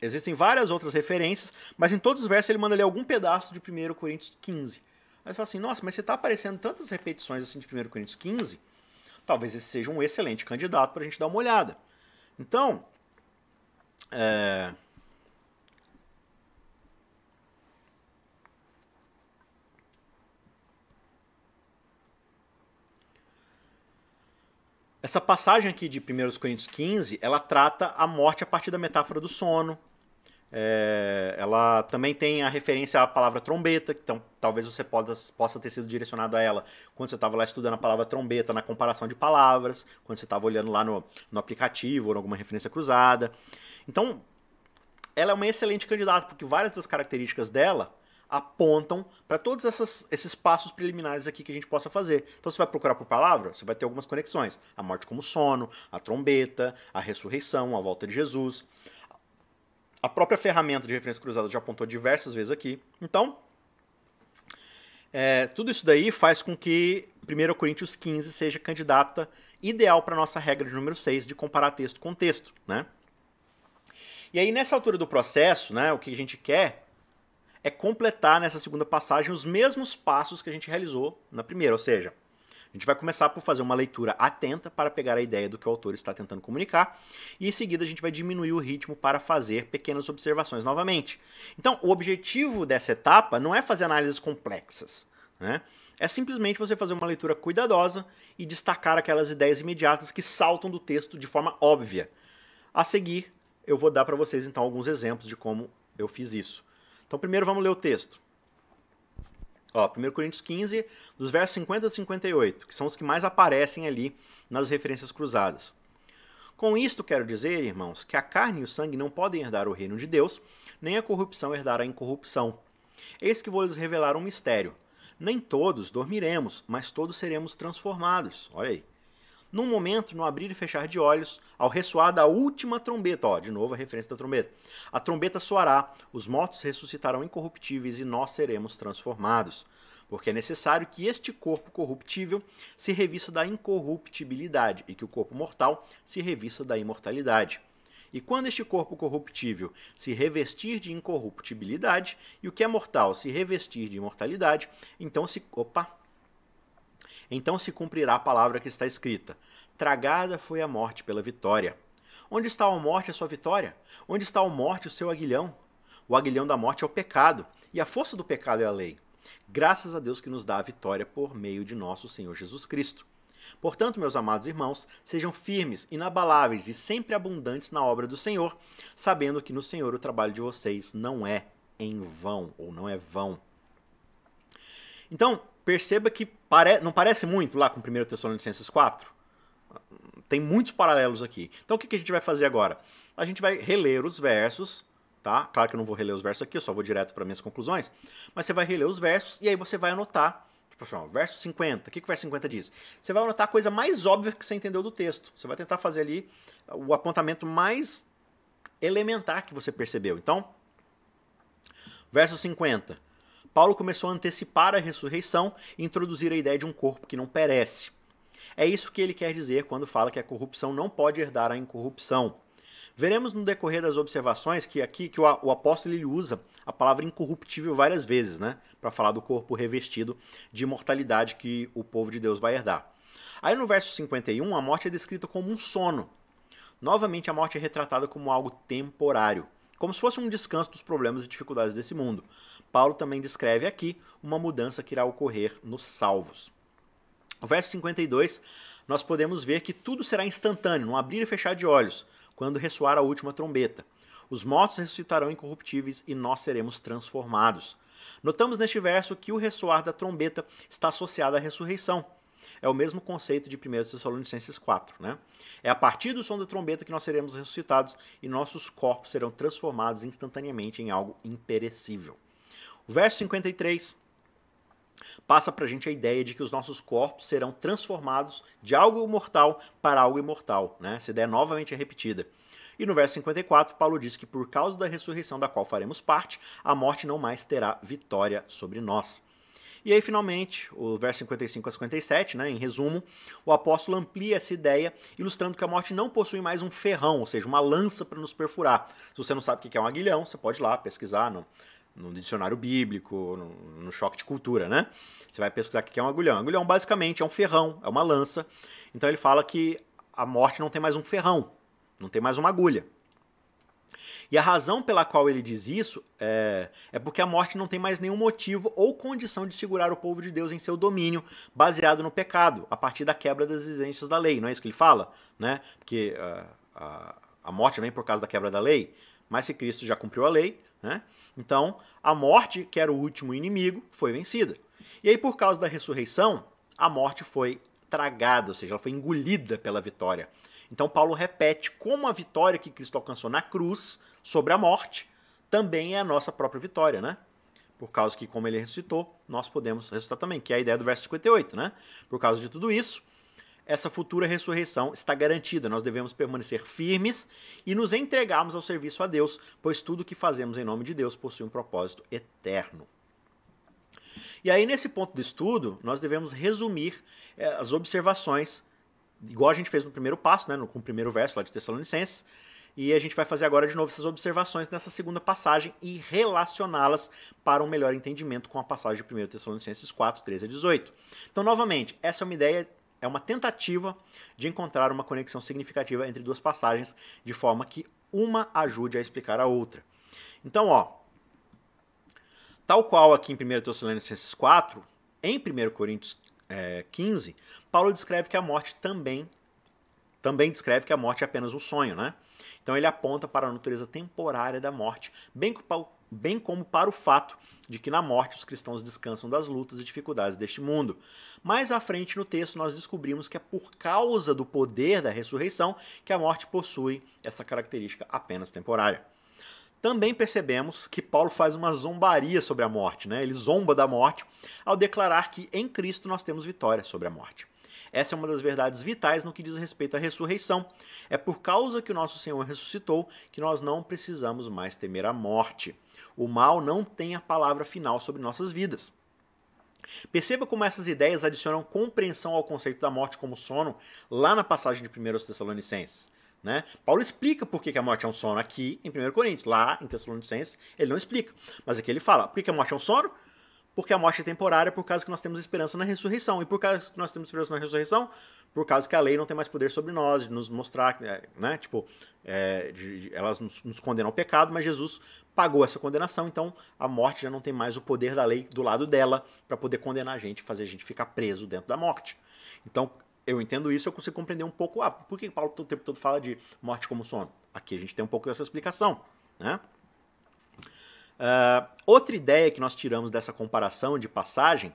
Existem várias outras referências, mas em todos os versos ele manda ler algum pedaço de 1 Coríntios 15. Aí você fala assim, nossa, mas você está aparecendo tantas repetições assim de 1 Coríntios 15, talvez esse seja um excelente candidato para a gente dar uma olhada. Então, é... Essa passagem aqui de 1 Coríntios 15, ela trata a morte a partir da metáfora do sono, é, ela também tem a referência à palavra trombeta, então talvez você possa, possa ter sido direcionado a ela quando você estava lá estudando a palavra trombeta na comparação de palavras, quando você estava olhando lá no, no aplicativo ou alguma referência cruzada. Então, ela é uma excelente candidata, porque várias das características dela apontam para todos essas, esses passos preliminares aqui que a gente possa fazer. Então você vai procurar por palavra, você vai ter algumas conexões. A morte como sono, a trombeta, a ressurreição, a volta de Jesus. A própria ferramenta de referência cruzada já apontou diversas vezes aqui. Então, é, tudo isso daí faz com que 1 Coríntios 15 seja candidata ideal para nossa regra de número 6 de comparar texto com texto. Né? E aí, nessa altura do processo, né, o que a gente quer é completar nessa segunda passagem os mesmos passos que a gente realizou na primeira, ou seja, a gente vai começar por fazer uma leitura atenta para pegar a ideia do que o autor está tentando comunicar, e em seguida a gente vai diminuir o ritmo para fazer pequenas observações novamente. Então, o objetivo dessa etapa não é fazer análises complexas, né? É simplesmente você fazer uma leitura cuidadosa e destacar aquelas ideias imediatas que saltam do texto de forma óbvia. A seguir, eu vou dar para vocês então alguns exemplos de como eu fiz isso. Então, primeiro vamos ler o texto. Ó, 1 Coríntios 15, dos versos 50 a 58, que são os que mais aparecem ali nas referências cruzadas. Com isto quero dizer, irmãos, que a carne e o sangue não podem herdar o reino de Deus, nem a corrupção herdar a incorrupção. Eis que vou lhes revelar um mistério. Nem todos dormiremos, mas todos seremos transformados. Olha aí. Num momento, no abrir e fechar de olhos, ao ressoar da última trombeta, ó, de novo a referência da trombeta. A trombeta soará, os mortos ressuscitarão incorruptíveis e nós seremos transformados. Porque é necessário que este corpo corruptível se revista da incorruptibilidade e que o corpo mortal se revista da imortalidade. E quando este corpo corruptível se revestir de incorruptibilidade e o que é mortal se revestir de imortalidade, então se. Opa! Então se cumprirá a palavra que está escrita: Tragada foi a morte pela vitória. Onde está a morte, a sua vitória? Onde está a morte, o seu aguilhão? O aguilhão da morte é o pecado, e a força do pecado é a lei. Graças a Deus que nos dá a vitória por meio de nosso Senhor Jesus Cristo. Portanto, meus amados irmãos, sejam firmes, inabaláveis e sempre abundantes na obra do Senhor, sabendo que no Senhor o trabalho de vocês não é em vão, ou não é vão. Então, perceba que pare... não parece muito lá com 1 Tessalonicenses 4? Tem muitos paralelos aqui. Então o que a gente vai fazer agora? A gente vai reler os versos, tá? Claro que eu não vou reler os versos aqui, eu só vou direto para minhas conclusões. Mas você vai reler os versos e aí você vai anotar. Tipo assim, ó, verso 50. O que, que o verso 50 diz? Você vai anotar a coisa mais óbvia que você entendeu do texto. Você vai tentar fazer ali o apontamento mais elementar que você percebeu. Então, verso 50. Paulo começou a antecipar a ressurreição e introduzir a ideia de um corpo que não perece. É isso que ele quer dizer quando fala que a corrupção não pode herdar a incorrupção. Veremos no decorrer das observações que aqui que o, o apóstolo ele usa a palavra incorruptível várias vezes, né, para falar do corpo revestido de imortalidade que o povo de Deus vai herdar. Aí no verso 51, a morte é descrita como um sono. Novamente a morte é retratada como algo temporário, como se fosse um descanso dos problemas e dificuldades desse mundo. Paulo também descreve aqui uma mudança que irá ocorrer nos salvos. No verso 52, nós podemos ver que tudo será instantâneo, num abrir e fechar de olhos, quando ressoar a última trombeta. Os mortos ressuscitarão incorruptíveis e nós seremos transformados. Notamos neste verso que o ressoar da trombeta está associado à ressurreição. É o mesmo conceito de 1 Tessalonicenses 4. Né? É a partir do som da trombeta que nós seremos ressuscitados e nossos corpos serão transformados instantaneamente em algo imperecível. O verso 53 passa para a gente a ideia de que os nossos corpos serão transformados de algo mortal para algo imortal. Né? Essa ideia novamente é repetida. E no verso 54, Paulo diz que por causa da ressurreição da qual faremos parte, a morte não mais terá vitória sobre nós. E aí, finalmente, o verso 55 a 57, né, em resumo, o apóstolo amplia essa ideia, ilustrando que a morte não possui mais um ferrão, ou seja, uma lança para nos perfurar. Se você não sabe o que é um aguilhão, você pode ir lá pesquisar no, no dicionário bíblico, no, no, choque de cultura, né? Você vai pesquisar o que é um agulhão. Agulhão basicamente é um ferrão, é uma lança. Então ele fala que a morte não tem mais um ferrão, não tem mais uma agulha. E a razão pela qual ele diz isso é, é porque a morte não tem mais nenhum motivo ou condição de segurar o povo de Deus em seu domínio, baseado no pecado, a partir da quebra das exigências da lei. Não é isso que ele fala? Né? Porque uh, a, a morte vem por causa da quebra da lei, mas se Cristo já cumpriu a lei, né? Então, a morte, que era o último inimigo, foi vencida. E aí, por causa da ressurreição, a morte foi tragada, ou seja, ela foi engolida pela vitória. Então, Paulo repete como a vitória que Cristo alcançou na cruz sobre a morte também é a nossa própria vitória, né? Por causa que, como ele ressuscitou, nós podemos ressuscitar também, que é a ideia do verso 58, né? Por causa de tudo isso, essa futura ressurreição está garantida. Nós devemos permanecer firmes e nos entregarmos ao serviço a Deus, pois tudo o que fazemos em nome de Deus possui um propósito eterno. E aí, nesse ponto do estudo, nós devemos resumir é, as observações, igual a gente fez no primeiro passo, né, com o primeiro verso lá de Tessalonicenses, E a gente vai fazer agora de novo essas observações nessa segunda passagem e relacioná-las para um melhor entendimento com a passagem de 1 Tessalonicenses 4, 13 a 18. Então, novamente, essa é uma ideia, é uma tentativa de encontrar uma conexão significativa entre duas passagens, de forma que uma ajude a explicar a outra. Então, ó, tal qual aqui em 1 Tessalonicenses 4, em 1 Coríntios é, 15, Paulo descreve que a morte também também descreve que a morte é apenas um sonho, né? Então ele aponta para a natureza temporária da morte, bem, como para o fato de que na morte os cristãos descansam das lutas e dificuldades deste mundo. Mais à frente no texto nós descobrimos que é por causa do poder da ressurreição que a morte possui essa característica apenas temporária. Também percebemos que Paulo faz uma zombaria sobre a morte, né? Ele zomba da morte ao declarar que em Cristo nós temos vitória sobre a morte. Essa é uma das verdades vitais no que diz respeito à ressurreição. É por causa que o nosso Senhor ressuscitou que nós não precisamos mais temer a morte. O mal não tem a palavra final sobre nossas vidas. Perceba como essas ideias adicionam compreensão ao conceito da morte como sono lá na passagem de 1 Tessalonicenses. Né? Paulo explica por que a morte é um sono aqui em 1 Coríntios. Lá em Tessalonicenses ele não explica. Mas aqui ele fala: por que a morte é um sono? Porque a morte é temporária, por causa que nós temos esperança na ressurreição. E por causa que nós temos esperança na ressurreição, por causa que a lei não tem mais poder sobre nós, de nos mostrar, é, né? Tipo, é, de, de, elas nos, nos, condenam ao pecado, mas Jesus pagou essa condenação, então a morte já não tem mais o poder da lei do lado dela para poder condenar a gente, fazer a gente ficar preso dentro da morte. Então, eu entendo isso, eu consigo compreender um pouco, ah, por que Paulo o tempo todo fala de morte como sono? Aqui a gente tem um pouco dessa explicação, né? Uh, outra ideia que nós tiramos dessa comparação de passagem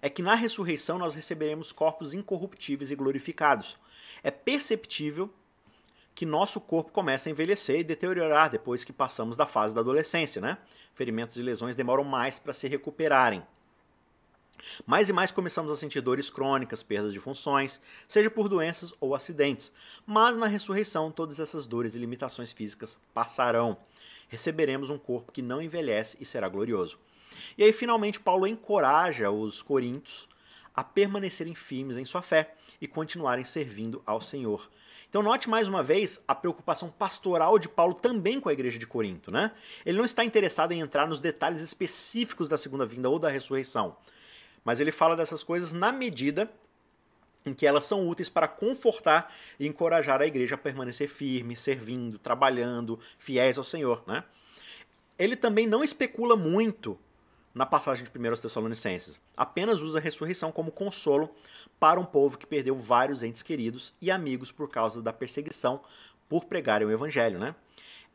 é que na ressurreição nós receberemos corpos incorruptíveis e glorificados. É perceptível que nosso corpo começa a envelhecer e deteriorar depois que passamos da fase da adolescência, né? Ferimentos e lesões demoram mais para se recuperarem. Mais e mais começamos a sentir dores crônicas, perdas de funções, seja por doenças ou acidentes. Mas na ressurreição, todas essas dores e limitações físicas passarão receberemos um corpo que não envelhece e será glorioso. E aí, finalmente, Paulo encoraja os coríntios a permanecerem firmes em sua fé e continuarem servindo ao Senhor. Então, note mais uma vez a preocupação pastoral de Paulo também com a igreja de Corinto. Né? Ele não está interessado em entrar nos detalhes específicos da segunda vinda ou da ressurreição, mas ele fala dessas coisas na medida em que elas são úteis para confortar e encorajar a igreja a permanecer firme, servindo, trabalhando, fiéis ao Senhor. Né? Ele também não especula muito na passagem de 1 Tessalonicenses, apenas usa a ressurreição como consolo para um povo que perdeu vários entes queridos e amigos por causa da perseguição por pregarem o evangelho. Né?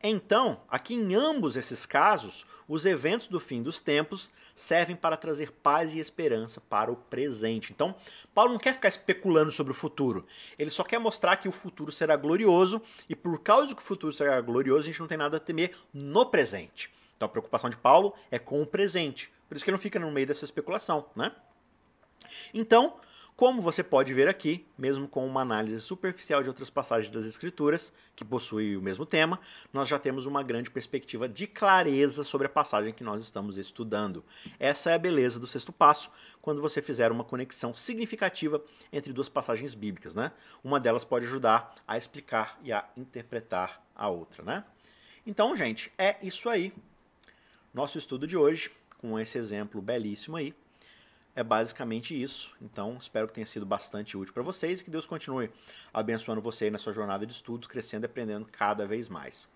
Então, aqui em ambos esses casos, os eventos do fim dos tempos servem para trazer paz e esperança para o presente. Então, Paulo não quer ficar especulando sobre o futuro. Ele só quer mostrar que o futuro será glorioso e por causa que o futuro será glorioso, a gente não tem nada a temer no presente. Então, a preocupação de Paulo é com o presente. Por isso que ele não fica no meio dessa especulação, né? Então, como você pode ver aqui, mesmo com uma análise superficial de outras passagens das Escrituras, que possuem o mesmo tema, nós já temos uma grande perspectiva de clareza sobre a passagem que nós estamos estudando. Essa é a beleza do sexto passo, quando você fizer uma conexão significativa entre duas passagens bíblicas. Né? Uma delas pode ajudar a explicar e a interpretar a outra. Né? Então, gente, é isso aí. Nosso estudo de hoje, com esse exemplo belíssimo aí. É basicamente isso. Então, espero que tenha sido bastante útil para vocês e que Deus continue abençoando você na sua jornada de estudos, crescendo e aprendendo cada vez mais.